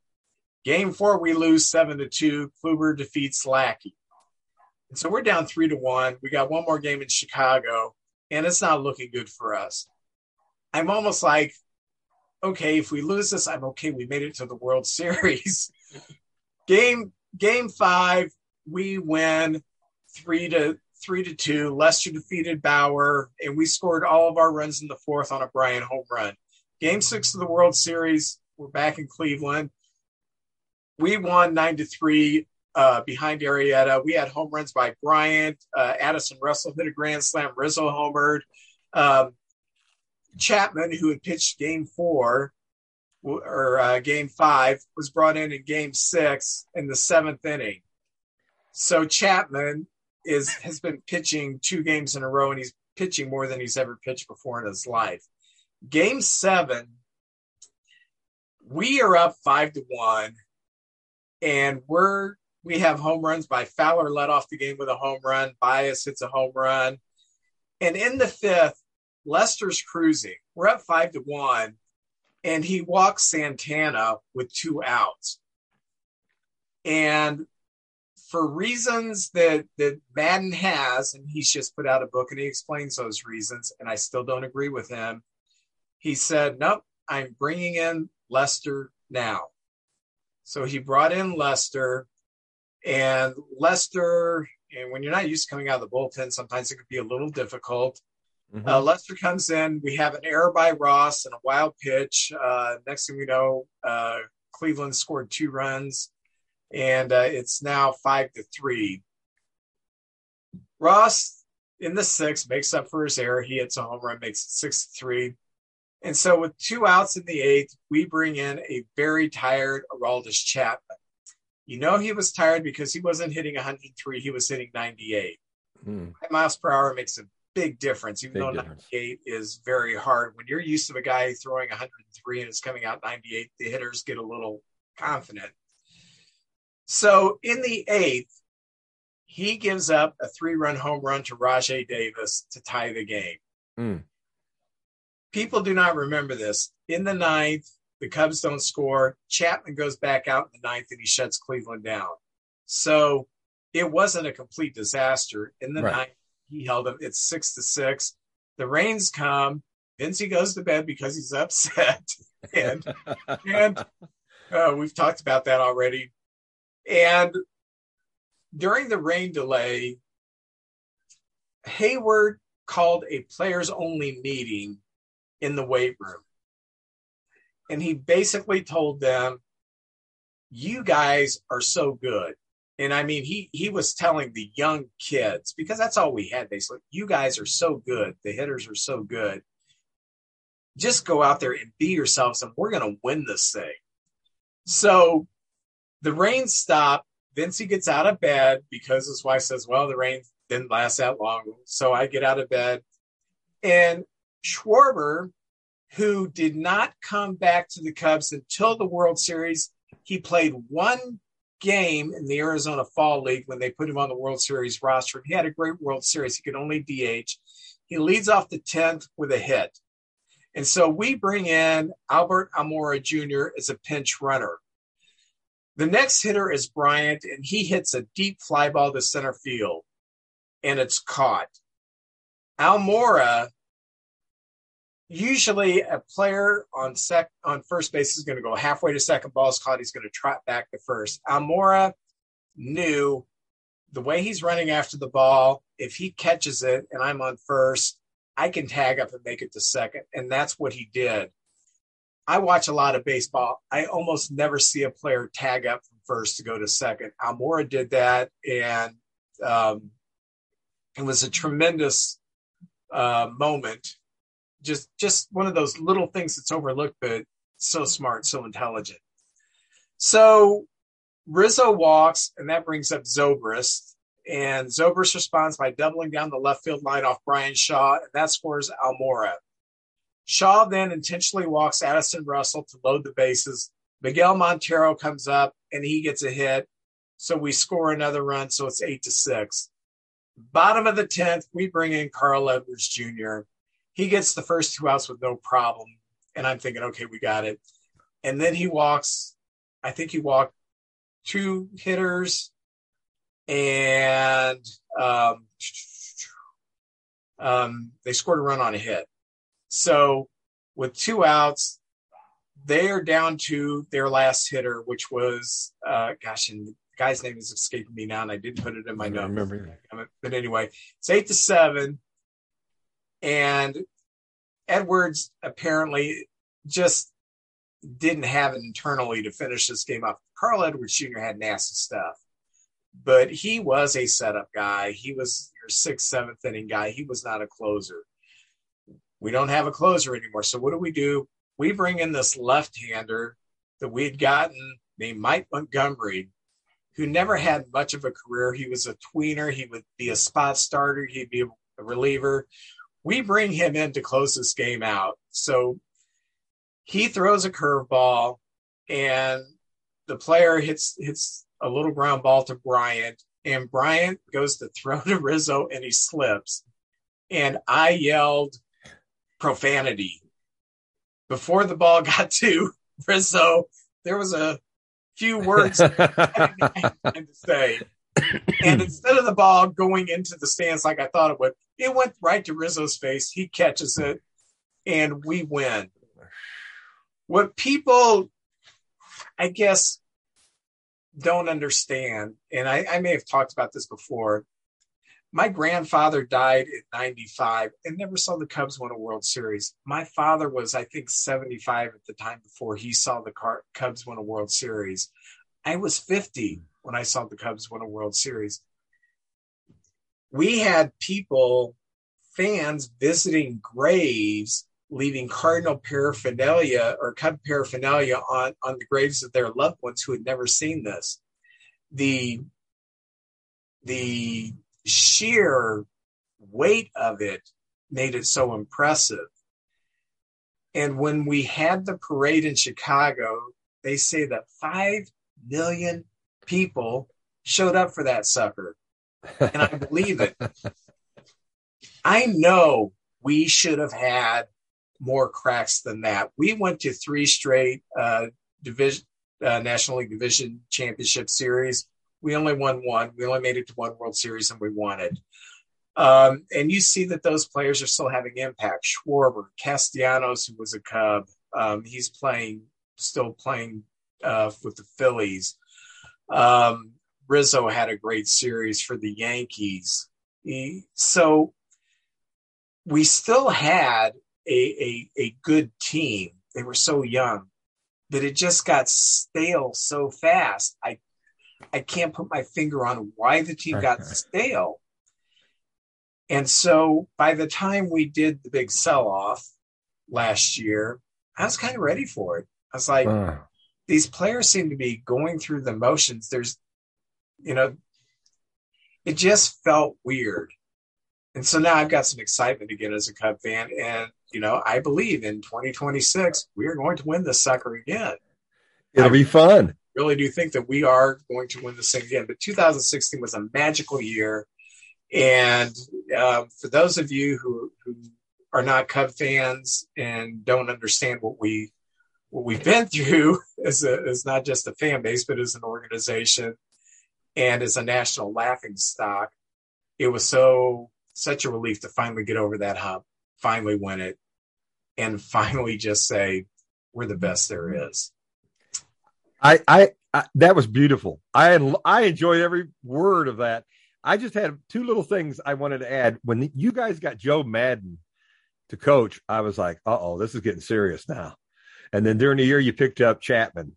Game four, we lose seven to two. Kluber defeats Lackey, and so we're down three to one. We got one more game in Chicago, and it's not looking good for us. I'm almost like okay, if we lose this, I'm okay. We made it to the World <laughs> Series. game game five, we win three to three to two. Lester defeated Bauer, and we scored all of our runs in the fourth on a Bryant home run. Game six of the World Series, we're back in Cleveland. We won nine to three uh, behind Arrieta. We had home runs by Bryant. Uh, Addison Russell hit a grand slam. Rizzo homered. Um, Chapman, who had pitched game four or uh, game five, was brought in in game six in the seventh inning. So Chapman is has been pitching two games in a row, and he's pitching more than he's ever pitched before in his life. Game seven, we are up five to one, and we're we have home runs by Fowler led off the game with a home run. Baez hits a home run, and in the fifth, Lester's cruising. We're up five to one, and he walks Santana with two outs. And for reasons that that Maddon has, and he's just put out a book and he explains those reasons, and I still don't agree with him. He said, "Nope, I'm bringing in Lester now." So he brought in Lester, and Lester. And when you're not used to coming out of the bullpen, sometimes it could be a little difficult. Mm-hmm. Uh, Lester comes in. We have an error by Ross and a wild pitch. Uh, next thing we know, uh, Cleveland scored two runs, and uh, it's now five to three. Ross in the sixth makes up for his error. He hits a home run, makes it six to three. And so, with two outs in the eighth, we bring in a very tired Aroldis Chapman. You know, he was tired because he wasn't hitting 103, he was hitting 98. Mm. miles per hour makes a big difference, even big though difference. 98 is very hard. When you're used to a guy throwing 103 and it's coming out 98, the hitters get a little confident. So in the eighth, he gives up a three run home run to Rajai Davis to tie the game. Mm. people do not remember this. In the ninth, the Cubs don't score. Chapman goes back out in the ninth and he shuts Cleveland down. So it wasn't a complete disaster. In the right. ninth, he held them. It's six to six. The rains come. Vincey goes to bed because he's upset. <laughs> and and uh, we've talked about that already. And during the rain delay, Heyward called a players only meeting in the weight room. And he basically told them, You guys are so good. And I mean, he he was telling the young kids because that's all we had basically. You guys are so good. The hitters are so good. Just go out there and be yourselves, and we're going to win this thing. So the rain stopped. Vincey gets out of bed because his wife says, Well, the rain didn't last that long. So I get out of bed. And Schwarber, who did not come back to the Cubs until the World Series, he played one game in the Arizona Fall League when they put him on the World Series roster. He had a great World Series. He could only DH. He leads off the 10th with a hit. And so we bring in Albert Almora Jr. as a pinch runner. The next hitter is Bryant, and he hits a deep fly ball to center field, and it's caught. Almora, usually a player on sec on first base is going to go halfway to second, ball is caught, he's going to trot back to first. Almora knew the way he's running after the ball, if he catches it and I'm on first, I can tag up and make it to second. And that's what he did. I watch a lot of baseball. I almost never see a player tag up from first to go to second. Almora did that, and um, it was a tremendous uh, moment. Just, just one of those little things that's overlooked, but so smart, so intelligent. So Rizzo walks, and that brings up Zobrist. And Zobrist responds by doubling down the left field line off Bryan Shaw, and that scores Almora. Shaw then intentionally walks Addison Russell to load the bases. Miguel Montero comes up and he gets a hit. So we score another run. So it's eight to six. Bottom of the 10th, we bring in Carl Edwards Jr. He gets the first two outs with no problem. And I'm thinking, okay, we got it. And then he walks, I think he walked two hitters and um, um, they scored a run on a hit. So with two outs, they are down to their last hitter, which was, uh, gosh, and the guy's name is escaping me now, and I didn't put it in my notes. remember. But anyway, it's eight to seven, and Edwards apparently just didn't have it internally to finish this game off. Carl Edwards Jr. had nasty stuff, but he was a setup guy. He was your sixth, seventh inning guy. He was not a closer. We don't have a closer anymore. So what do we do? We bring in this left-hander that we had gotten named Mike Montgomery, who never had much of a career. He was a tweener. He would be a spot starter. He'd be a reliever. We bring him in to close this game out. So he throws a curveball, and the player hits hits a little ground ball to Bryant, and Bryant goes to throw to Rizzo, and he slips. And I yelled, profanity. Before the ball <laughs> got to Rizzo, there was a few words <laughs> to say. And hmm. instead of the ball going into the stands like I thought it would, it went right to Rizzo's face. He catches it, and we win. What people, I guess, don't understand, and I, I may have talked about this before, my grandfather died at 95 and never saw the Cubs win a World Series. My father was, I think, 75 at the time before he saw the Cubs win a World Series. I was 50 when I saw the Cubs win a World Series. We had people, fans visiting graves, leaving Cardinal paraphernalia or Cub paraphernalia on, on the graves of their loved ones who had never seen this. The the sheer weight of it made it so impressive. And when we had the parade in Chicago, they say that 5 million people showed up for that sucker. And I believe it. <laughs> I know we should have had more cracks than that. We went to three straight uh, division uh, National League Division Championship Series. We only won one. We only made it to one World Series, and we won it. Um, and you see that those players are still having impact. Schwarber, Castellanos, who was a Cub, um, he's playing, still playing uh, with the Phillies. Um, Rizzo had a great series for the Yankees. He, so we still had a, a, a good team. They were so young, but it just got stale so fast. I I can't put my finger on why the team got stale. And so by the time we did the big sell off last year, I was kind of ready for it. I was like, uh. These players seem to be going through the motions. There's, you know, it just felt weird. And so now I've got some excitement again as a Cub fan. And, you know, I believe in 2026, we are going to win this sucker again. It'll I be fun. Really do think that we are going to win this thing again. But 2016 was a magical year. And uh, for those of you who, who are not Cub fans and don't understand what we what we've been through <laughs> as a, as not just a fan base, but as an organization and as a national laughing stock, it was so such a relief to finally get over that hump, finally win it, and <laughs> finally just say we're the best there is. I, I, I that was beautiful. I I enjoyed every word of that. I just had two little things I wanted to add. When you guys got Joe Maddon to coach, I was like, "Uh oh, this is getting serious now." And then during the year, you picked up Chapman.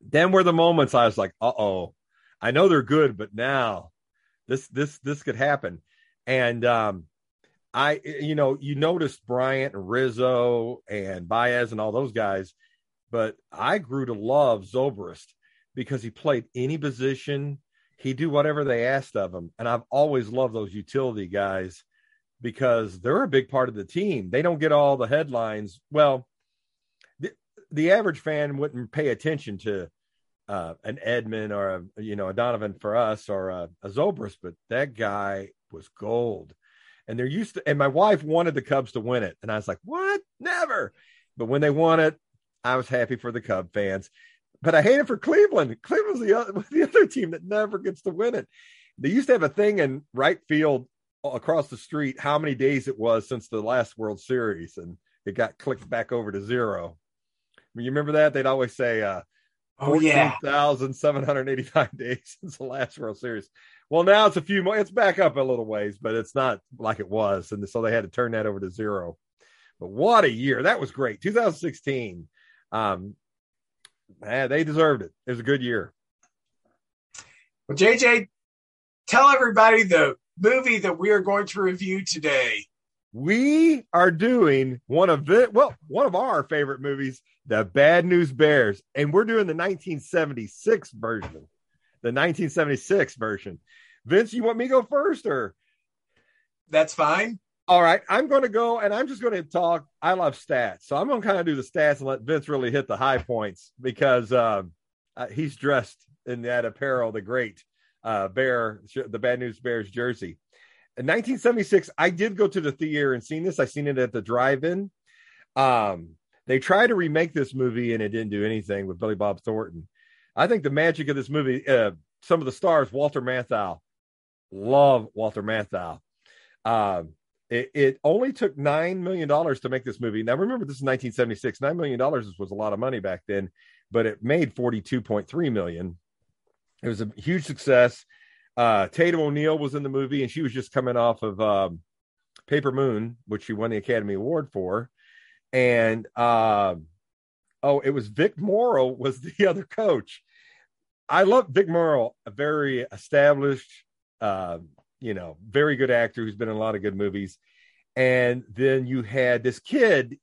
Then were the moments I was like, "Uh oh, I know they're good, but now this this this could happen." And um, I, you know, you noticed Bryant and Rizzo and Baez and all those guys, but I grew to love Zobrist because he played any position. He do whatever they asked of him, and I've always loved those utility guys because they're a big part of the team. They don't get all the headlines. Well, the, average fan wouldn't pay attention to uh, an Edman or a you know a Donovan for us or a, a Zobrist, but that guy was gold. And they're used to, and my wife wanted the Cubs to win it. And I was like, what? Never. But when they won it, I was happy for the Cub fans. But I hate it for Cleveland. Cleveland's the other, <laughs> the other team that never gets to win it. They used to have a thing in right field across the street how many days it was since the last World Series, and it got clicked back over to zero. You remember that? They'd always say, uh, Oh yeah, thousand seven hundred eighty-five <laughs> days since the last World Series. Well, now it's a few more. It's back up a little ways, but it's not like it was, and so they had to turn that over to zero. But what a year! That was great. 2016. Um, man, they deserved it. It was a good year. Well, JJ, tell everybody the movie that we are going to review today. We are doing one of the well, one of our favorite movies, The Bad News Bears, and we're doing the 1976 version. The 1976 version. Vince, you want me to go first or? That's fine. All right, I'm going to go and I'm just going to talk. I love stats, so I'm going to kind of do the stats and let Vince really hit the high points because uh, uh, he's dressed in that apparel, the great uh, bear, the Bad News Bears jersey. In 1976, I did go to the theater and seen this. I seen it at the drive-in. Um, they tried to remake this movie and it didn't do anything with Billy Bob Thornton. I think the magic of this movie, uh, some of the stars, Walter Matthau, love Walter Matthau. Um, it, it, only took nine million dollars to make this movie. Now, remember, this is 1976. Nine million dollars was a lot of money back then, but it made 42.3 million. It was a huge success. Uh, Tatum O'Neal was in the movie, and she was just coming off of um, Paper Moon, which she won the Academy Award for. And uh, oh, it was Vic Morrow was <laughs> the other coach. I love Vic Morrow, a very established uh, you know, very good actor who's been in a lot of good movies. And then you had this kid,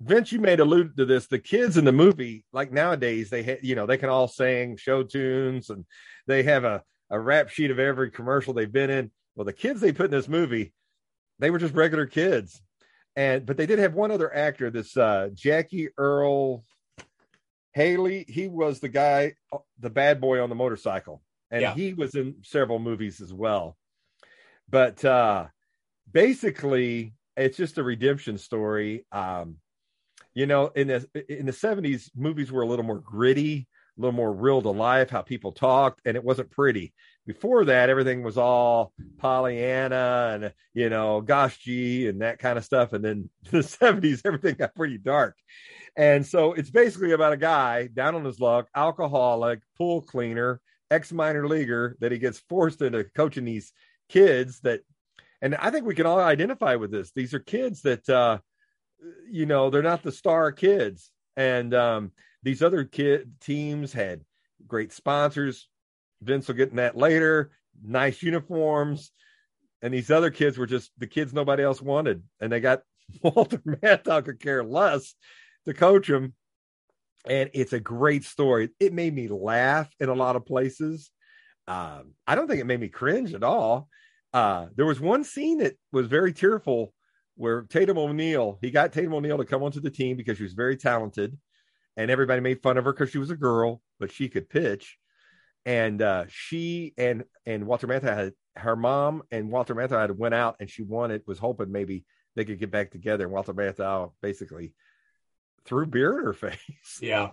Vince, you made allude to this. The kids in the movie, like nowadays, they ha- you know, they can all sing show tunes and they have a, a rap sheet of every commercial they've been in. Well, the kids they put in this movie, they were just regular kids. And but they did have one other actor, this uh Jackie Earle Haley. He was the guy, the bad boy on the motorcycle and yeah. he was in several movies as well. But uh, basically, it's just a redemption story. Um, you know, in the in the seventies, movies were a little more gritty, a little more real to life, how people talked, and it wasn't pretty. Before that, everything was all Pollyanna and you know, gosh gee, and that kind of stuff. And then <laughs> the seventies, everything got pretty dark. And so it's basically about a guy down on his luck, alcoholic, pool cleaner, ex minor leaguer that he gets forced into coaching these kids that and I think we can all identify with this. These are kids that uh you know, they're not the star kids. And um these other kid teams had great sponsors. Vince will get in that later, nice uniforms. And these other kids were just the kids nobody else wanted. And they got <laughs> Walter Matthau could care less to coach them. And it's a great story. It made me laugh in a lot of places. Um, I don't think it made me cringe at all. Uh, there was one scene that was very tearful where Tatum O'Neal, he got Tatum O'Neal to come onto the team because she was very talented and everybody made fun of her because she was a girl, but she could pitch. And uh, she and and Walter Matthau had her mom and Walter Matthau had went out and she wanted was hoping maybe they could get back together. And Walter Matthau basically threw beer in her <laughs> face. Yeah.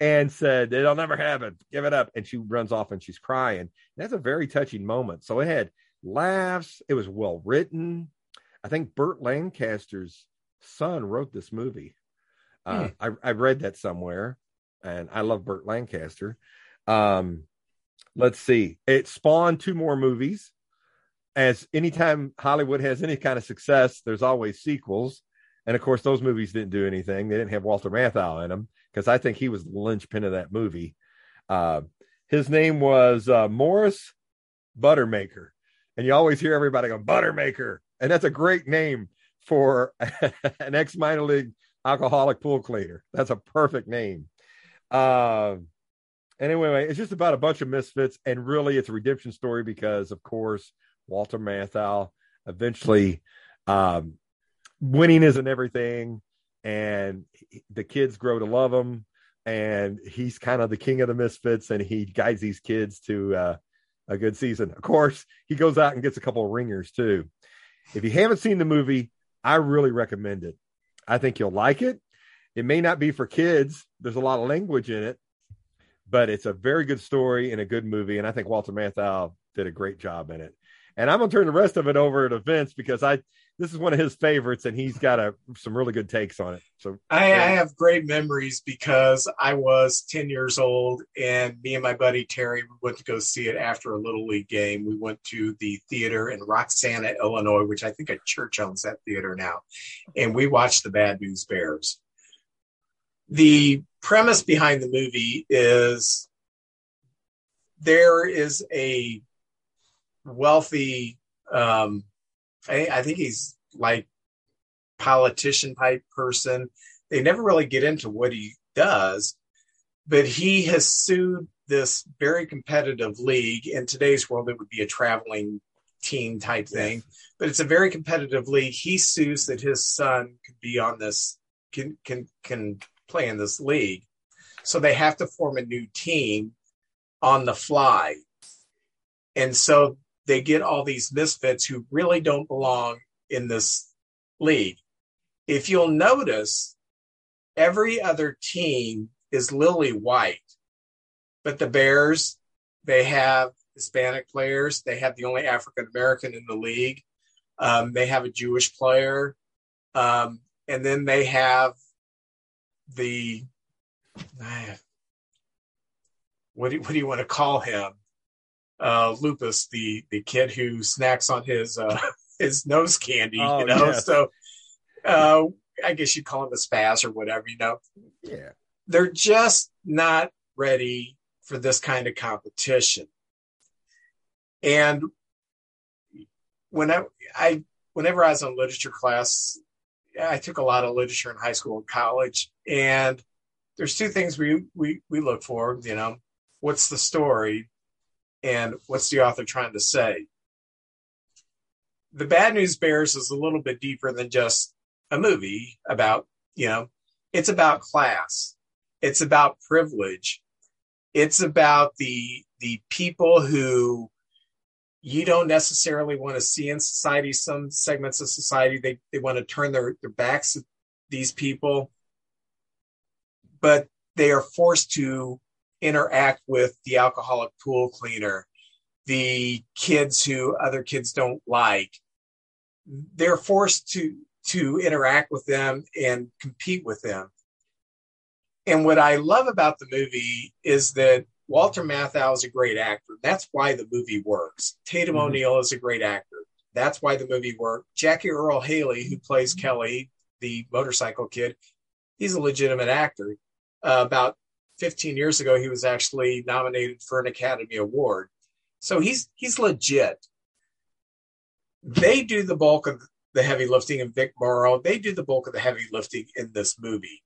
And said, It'll never happen. Give it up. And she runs off and she's crying. That's a very touching moment. So it had laughs. It was well written. I think Burt Lancaster's son wrote this movie. Uh, hmm. I, I read that somewhere, and I love Burt Lancaster. Um, let's see. It spawned two more movies. As anytime Hollywood has any kind of success, there's always sequels. And of course, those movies didn't do anything. They didn't have Walter Matthau in them because I think he was the linchpin of that movie. Uh, his name was uh, Morris Buttermaker. And you always hear everybody go, Buttermaker. And that's a great name for <laughs> an ex minor league alcoholic pool cleaner. That's a perfect name. Uh, anyway, it's just about a bunch of misfits, and really, it's a redemption story because, of course, Walter Matthau eventually um, winning isn't everything, and the kids grow to love him, and he's kind of the king of the misfits, and he guides these kids to uh, a good season. Of course, he goes out and gets a couple of ringers too. If you haven't seen the movie, I really recommend it. I think you'll like it. It may not be for kids. There's a lot of language in it, but it's a very good story and a good movie. And I think Walter Matthau did a great job in it. And I'm gonna turn the rest of it over to Vince because I this is one of his favorites, and he's got a some really good takes on it. So I, I, have great memories because I was 10 years old, and me and my buddy Terry we went to go see it after a little league game. We went to the theater in Roxana, Illinois, which I think a church owns that theater now, and we watched the Bad News Bears. The premise behind the movie is there is a wealthy um, I, I think he's like politician type person. They never really get into what he does, but he has sued this very competitive league. In today's world, it would be a traveling team type thing, but it's a very competitive league. He sues that his son could be on this, can can can play in this league, so they have to form a new team on the fly. And so they get all these misfits who really don't belong in this league. If you'll notice, every other team is lily white, but the Bears, they have Hispanic players. They have the only African American in the league. Um, they have a Jewish player. Um, and then they have the, what do, what do you want to call him? Uh, Lupus, the the kid who snacks on his uh, <laughs> his nose candy, oh, you know. Yes. So uh, I guess you'd call him a spaz or whatever, you know. Yeah, they're just not ready for this kind of competition. And when I, I whenever I was in literature class, I took a lot of literature in high school and college, and there's two things we we we look for. You know, what's the story? And what's the author trying to say? The Bad News Bears is a little bit deeper than just a movie about, you know, it's about class. It's about privilege. It's about the the people who you don't necessarily want to see in society. Some segments of society they, they want to turn their, their backs at these people, but they are forced to interact with the alcoholic pool cleaner, the kids who other kids don't like. They're forced to to interact with them and compete with them. And what I love about the movie is that Walter Matthau is a great actor. That's why the movie works. Tatum mm-hmm. O'Neal is a great actor. That's why the movie worked. Jackie Earle Haley, who plays Kelly, the motorcycle kid, he's a legitimate actor. Uh, about 15 years ago, he was actually nominated for an Academy Award. So he's he's legit. They do the bulk of the heavy lifting in Vic Morrow. They do the bulk of the heavy lifting in this movie.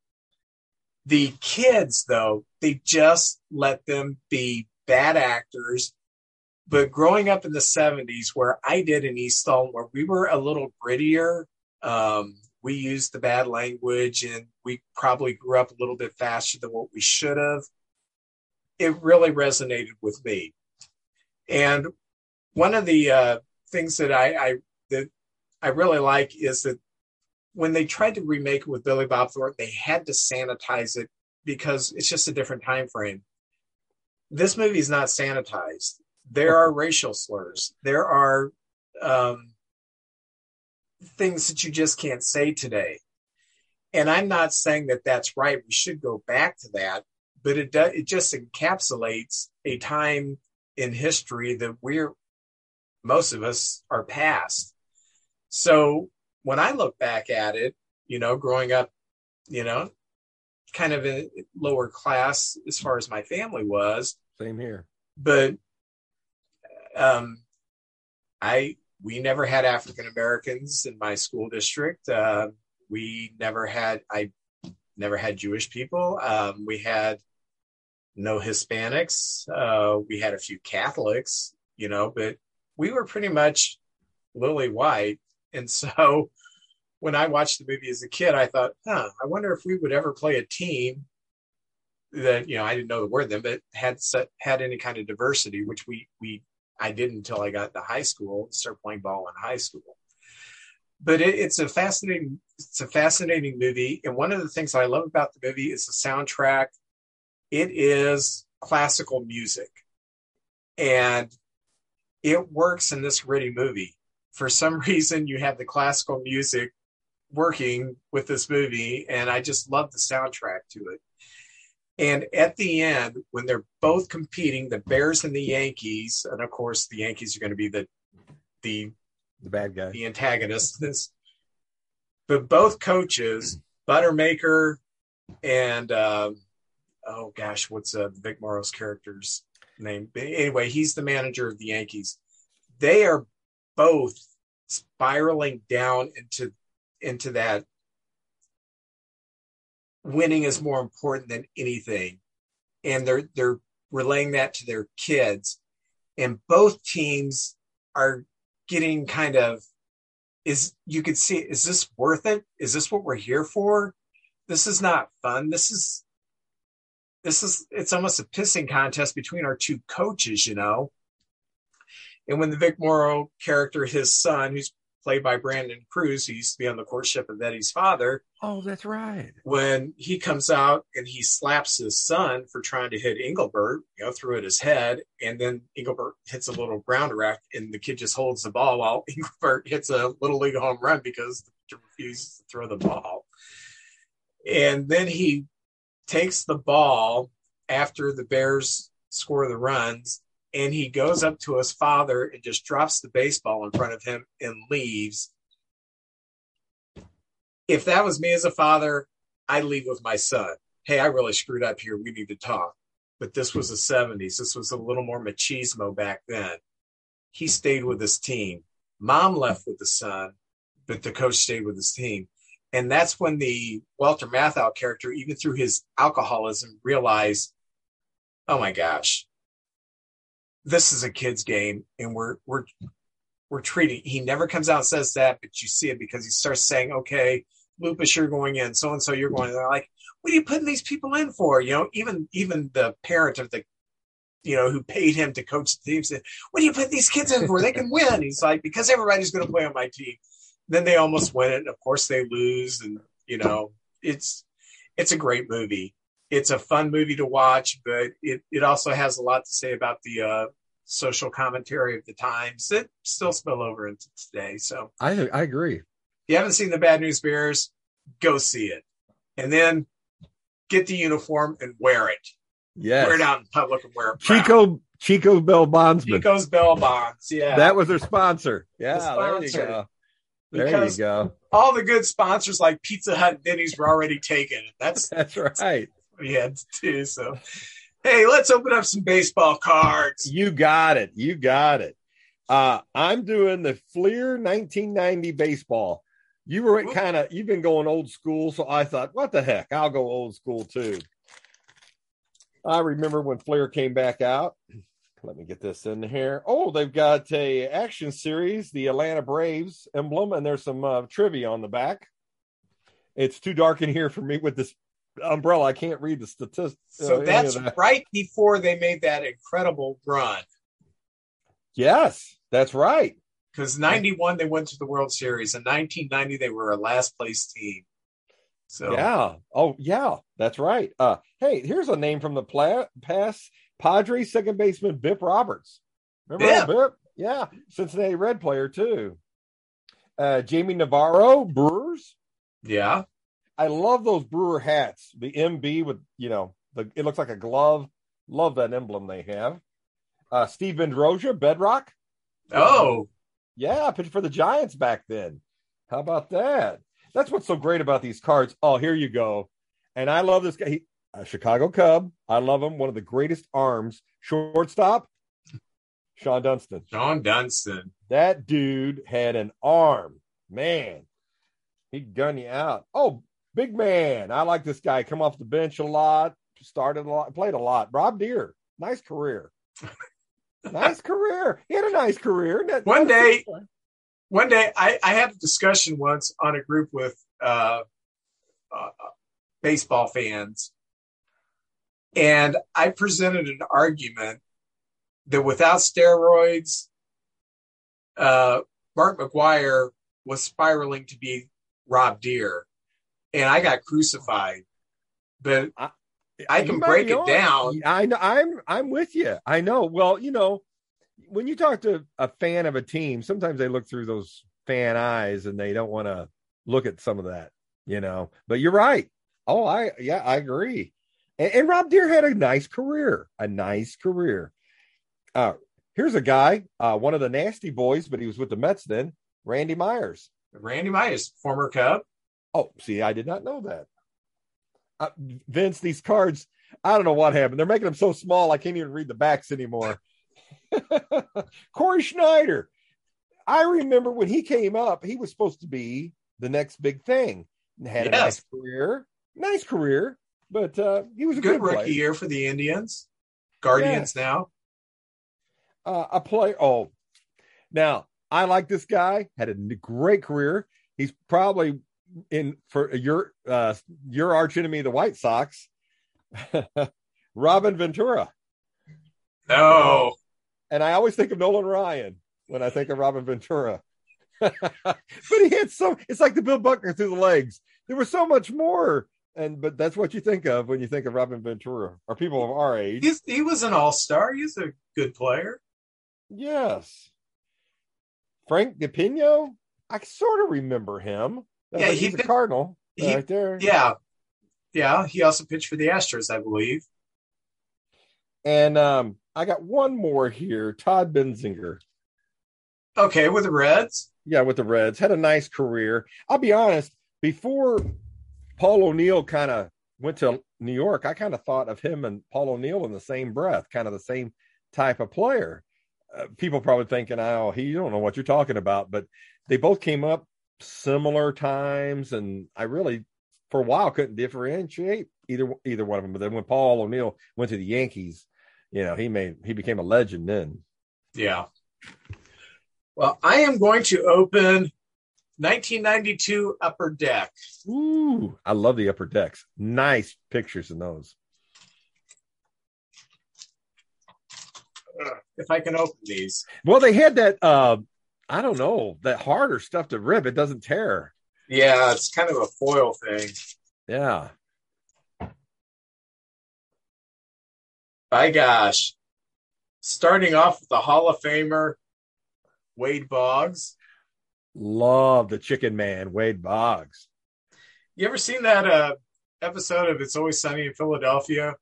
The kids, though, they just let them be bad actors. But growing up in the 70s, where I did in East Alton, where we were a little grittier, um, we used the bad language and we probably grew up a little bit faster than what we should have. It really resonated with me. And one of the uh, things that I, I that I really like is that when they tried to remake it with Billy Bob Thornton, they had to sanitize it because it's just a different time frame. This movie is not sanitized. There are racial slurs. There are um, things that you just can't say today. And I'm not saying that that's right. We should go back to that, but it does. It just encapsulates a time in history that we're most of us are past. So when I look back at it, you know, growing up, you know, kind of a lower class as far as my family was. Same here. But um, I we never had African Americans in my school district. Uh, we never had I never had Jewish people. Um, we had no Hispanics. Uh, we had a few Catholics, you know, but we were pretty much lily white. And <laughs> so when I watched the movie as a kid, I thought, huh, I wonder if we would ever play a team that, you know, I didn't know the word then, but had set, had any kind of diversity, which we, we, I didn't until I got to high school, start playing ball in high school. But it, it's a fascinating, it's a fascinating movie. And one of the things I love about the movie is the soundtrack. It is classical music and it works in this gritty movie for some <laughs> reason you have the classical music working with this movie and i just love the soundtrack to it and at the end when they're both competing the bears and the yankees and of course the yankees are going to be the the the bad guy. the antagonists. But both coaches buttermaker and um, oh gosh what's uh, vic morrow's character's name? But anyway he's the manager of the yankees. They are both spiraling down into into that winning is more important than anything. And they're they're relaying that to their kids. And both teams are getting kind of is you could see is this worth it? Is this what we're here for? This is not fun. This is this is it's almost a pissing contest between our two coaches you know? And when the Vic Morrow character, his son, who's played by Brandon Cruz, who used to be on the courtship of Eddie's father. Oh, that's right. When he comes out and he slaps his son for trying to hit Engelberg, you know, through at his head, and then Engelberg hits a little ground rack, and the kid just holds the ball while <laughs> Engelberg hits a little league home run because the pitcher refuses to throw the ball. And then he takes the ball after the Bears score the runs and he goes up to his father and just drops the baseball in front of him and leaves. If that was me as a father, I'd leave with my son. Hey, I really screwed up here. We need to talk. But this was the 70s. This was a little more machismo back then. He stayed with his team. Mom left with the son, but the coach stayed with his team. And that's when the Walter Matthau character, even through his alcoholism, realized, oh my gosh, this is a kid's game and we're we're we're treating he never comes out and says that but you see it because he starts saying okay lupus you're going in so and so you're going they're like what are you putting these people in for you know even even the parent of the you know, who paid him to coach the team said, What do you put these kids in for? They can win. He's like, Because everybody's going to play on my team. Then they almost win it. Of course, they lose. And, you know, it's, it's a great movie. It's a fun movie to watch, but it, it also has a lot to say about the uh, social commentary of the times that still spill over into today. So I I agree. If you haven't seen the Bad News Bears, go see it. And then get the uniform and wear it. Yeah. Wear it out in public and wear it. proud. Chico Chico's Bail Bondsman. Chico's Bail Bonds. Yeah. That was their sponsor. Yeah, The sponsor. there you go. There Because- you go. all the good sponsors like Pizza Hut and Denny's were already taken. That's <laughs> That's right. we had to do. So, hey, let's open up some baseball cards. You got it. You got it. Uh, I'm doing the Fleer 1990 baseball. You were kind of you've been going old school, so I thought, what the heck? I'll go old school too. I remember when Fleer came back out. Let me get this in here. Oh, they've got a action series, the Atlanta Braves emblem, and there's some uh, trivia on the back. It's too dark in here for me with this umbrella. I can't read the statistics. So that's right before they made that incredible run. yes, that's right. Because 91, they went to the World Series. In 1990, they were a last place team. So, Yeah. Oh, yeah. That's right. Uh, hey, here's a name from the pla- past Padres second baseman Bip Roberts. Remember Bip. Bip? Yeah, Cincinnati Red player too. Uh, Jamie Navarro, Brewers. yeah. I love those Brewer hats. The MB with you know the it looks like a glove. Love that emblem they have. Uh, Steve Bedrosian, Bedrock. Oh, Yeah, pitched for the Giants back then. How about that? That's what's so great about these cards. Oh, here you go. And I love this guy. He, a Chicago Cub. I love him. One of the greatest arms. Shortstop, Shawon Dunston. Shawon Dunston. That dude had an arm. Man, he'd gun you out. Oh, big man. I like this guy. Come off the bench a lot. Started a lot. Played a lot. Rob Deer, Nice career. <laughs> nice career. He had a nice career. One day- one. One day, I, I had a discussion once on a group with uh, uh, baseball fans, and I presented an argument that without steroids, uh, Mark McGwire was spiraling to be Rob Deer, and I got crucified. But I You can break it on. down. I know. I'm I'm with you. I know. Well, you know, when you talk to a fan of a team, sometimes they look through those fan eyes and they don't want to look at some of that. You know. But you're right. Oh, I yeah, I agree. And, and Rob Deer had a nice career. A nice career. Uh, here's a guy, uh, one of the nasty boys, but he was with the Mets then. Randy Myers. Randy Myers, former Cub. Oh, see, I did not know that. Uh, Vince, these cards, I don't know what happened. They're making them so small, I can't even read the backs anymore. <laughs> Cory Snyder. I remember when he came up, he was supposed to be the next big thing. Had a nice career, nice career, but uh, he was a Good good, rookie player. year for the Indians. Guardians now. uh, a player. Oh, now I like this guy. Had a great career. He's probably in for your uh, your arch enemy, the White Sox. <laughs> Robin Ventura, No. and I always think of Nolan Ryan when I think of Robin Ventura. <laughs> but he had so it's like the Bill Buckner through the legs. There was so much more, and but that's what you think of when you think of Robin Ventura or people of our age. He's, he was an all star. He's a good player. Yes. Frank DiPino, I sort of remember him. Yeah, like he he's a Cardinal he- right there. Yeah. Yeah. He also pitched for the Astros, I believe. And um, I got one more here. Todd Benzinger. Okay. With the Reds. Yeah, with the Reds. Had a nice career. I'll be honest, before Paul O'Neill kind of went to New York, I kind of thought of him and Paul O'Neill in the same breath, kind of the same type of player. Uh, people probably thinking, oh, he you don't know what you're talking about, but they both came up similar times, and I really, for a while, couldn't differentiate either either one of them. But then when Paul O'Neill went to the Yankees, you know, he made he became a legend then. Yeah. Well, I am going to open 1992 Upper Deck. Ooh, I love the upper decks. Nice pictures in those. if I can open these. Well, they had that. Uh, I don't know that harder stuff to rip. It doesn't tear. Yeah, it's kind of a foil thing. Yeah. My gosh. Starting off with the Hall of Famer, Wade Boggs. Love the Chicken Man, Wade Boggs. You ever seen that uh, episode of It's Always Sunny in Philadelphia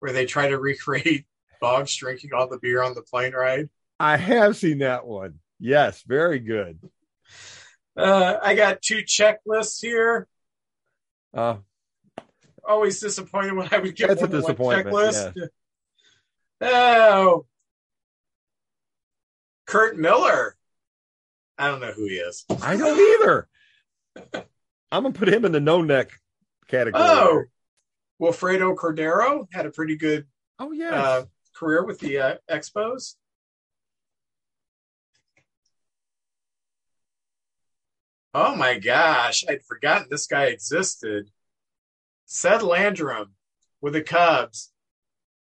where they try to <laughs> recreate Boggs drinking all the beer on the plane ride? I have seen that one. Yes, very good. Uh, I got two checklists here. Uh, Always disappointed when I would get That's a disappointment, checklist. <laughs> Oh, Kurt Miller. I don't know who he is. I don't either. <laughs> I'm gonna put him in the no neck category. Oh, Wilfredo Cordero had a pretty good oh yeah, uh, career with the uh, Expos. Oh my gosh, I'd forgotten this guy existed. Ced Landrum with the Cubs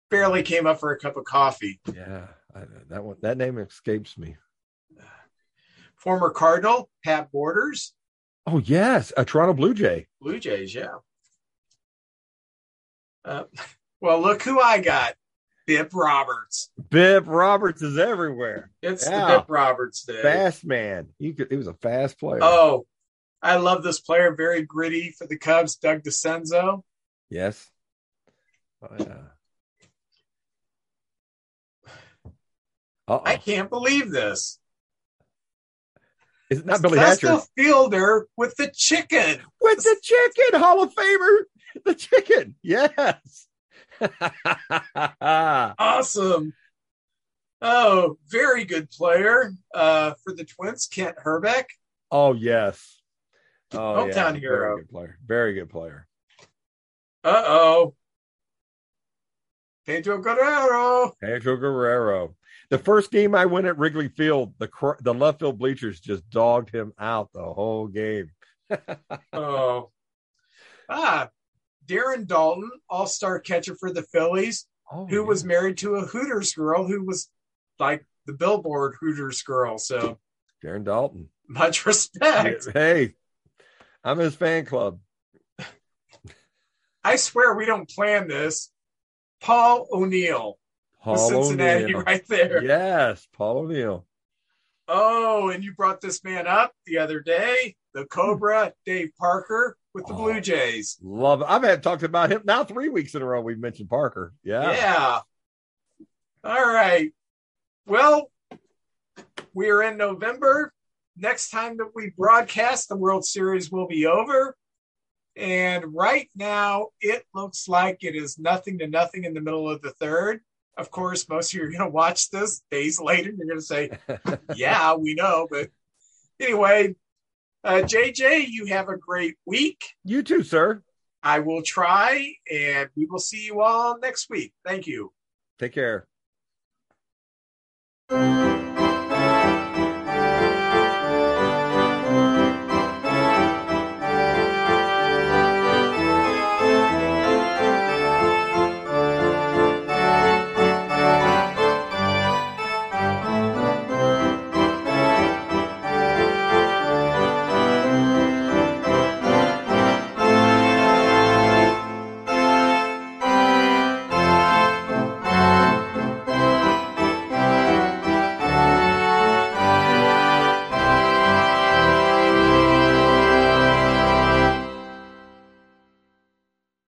barely came up for a cup of coffee. yeah, I, that one that name escapes me. Former Cardinal Pat Borders, Oh yes, a Toronto Blue Jay. Blue Jays, yeah. Uh, <laughs> well, look who I got. Bip Roberts. Bip Roberts is everywhere. It's Yeah. the Bip Roberts day. Fast man. He could, he was a fast player. Oh, I love this player. Very gritty for the Cubs. Doug Dascenzo. yes. Oh yeah. Uh I can't believe this. Is it not Billy Hatcher? the fielder with the chicken. With the chicken, Hall of Famer, the chicken. Yes. <laughs> Awesome. Oh, very good player uh, for the Twins. Kent Hrbek. oh yes. Oh yeah. Hometown hero. Very good player. Very good player. Uh oh. Pedro Guerrero. Pedro Guerrero. The first game I went at Wrigley Field, the cr- the left field bleachers just dogged him out the whole game. <laughs> Oh. Ah, Darren Daulton, all star catcher for the Phillies, Oh, who was married to a Hooters girl who was like the Billboard Hooters girl. So Darren Daulton? much respect. Hey, I'm his fan club. I swear we don't plan this. Paul O'Neill, Paul Cincinnati, O'Neill. right there. Yes, Paul O'Neill. Oh, and you brought this man up the other day, the Cobra, Dave Parker with the Oh. Blue Jays. Love it. I've had talked about him now three weeks in a row. We've mentioned Parker. Yeah. Yeah. All right. Well, we are in November. Next time that we broadcast, the World Series will be over. And right now, it looks like it is nothing to nothing in the middle of the third. Of course, most of you are going to watch this days <laughs> later. You're going to say, <laughs> yeah, we know. But anyway, uh, JJ, you have a great week. You too, sir. I will try, and we will see you all next week. Thank you. Take care.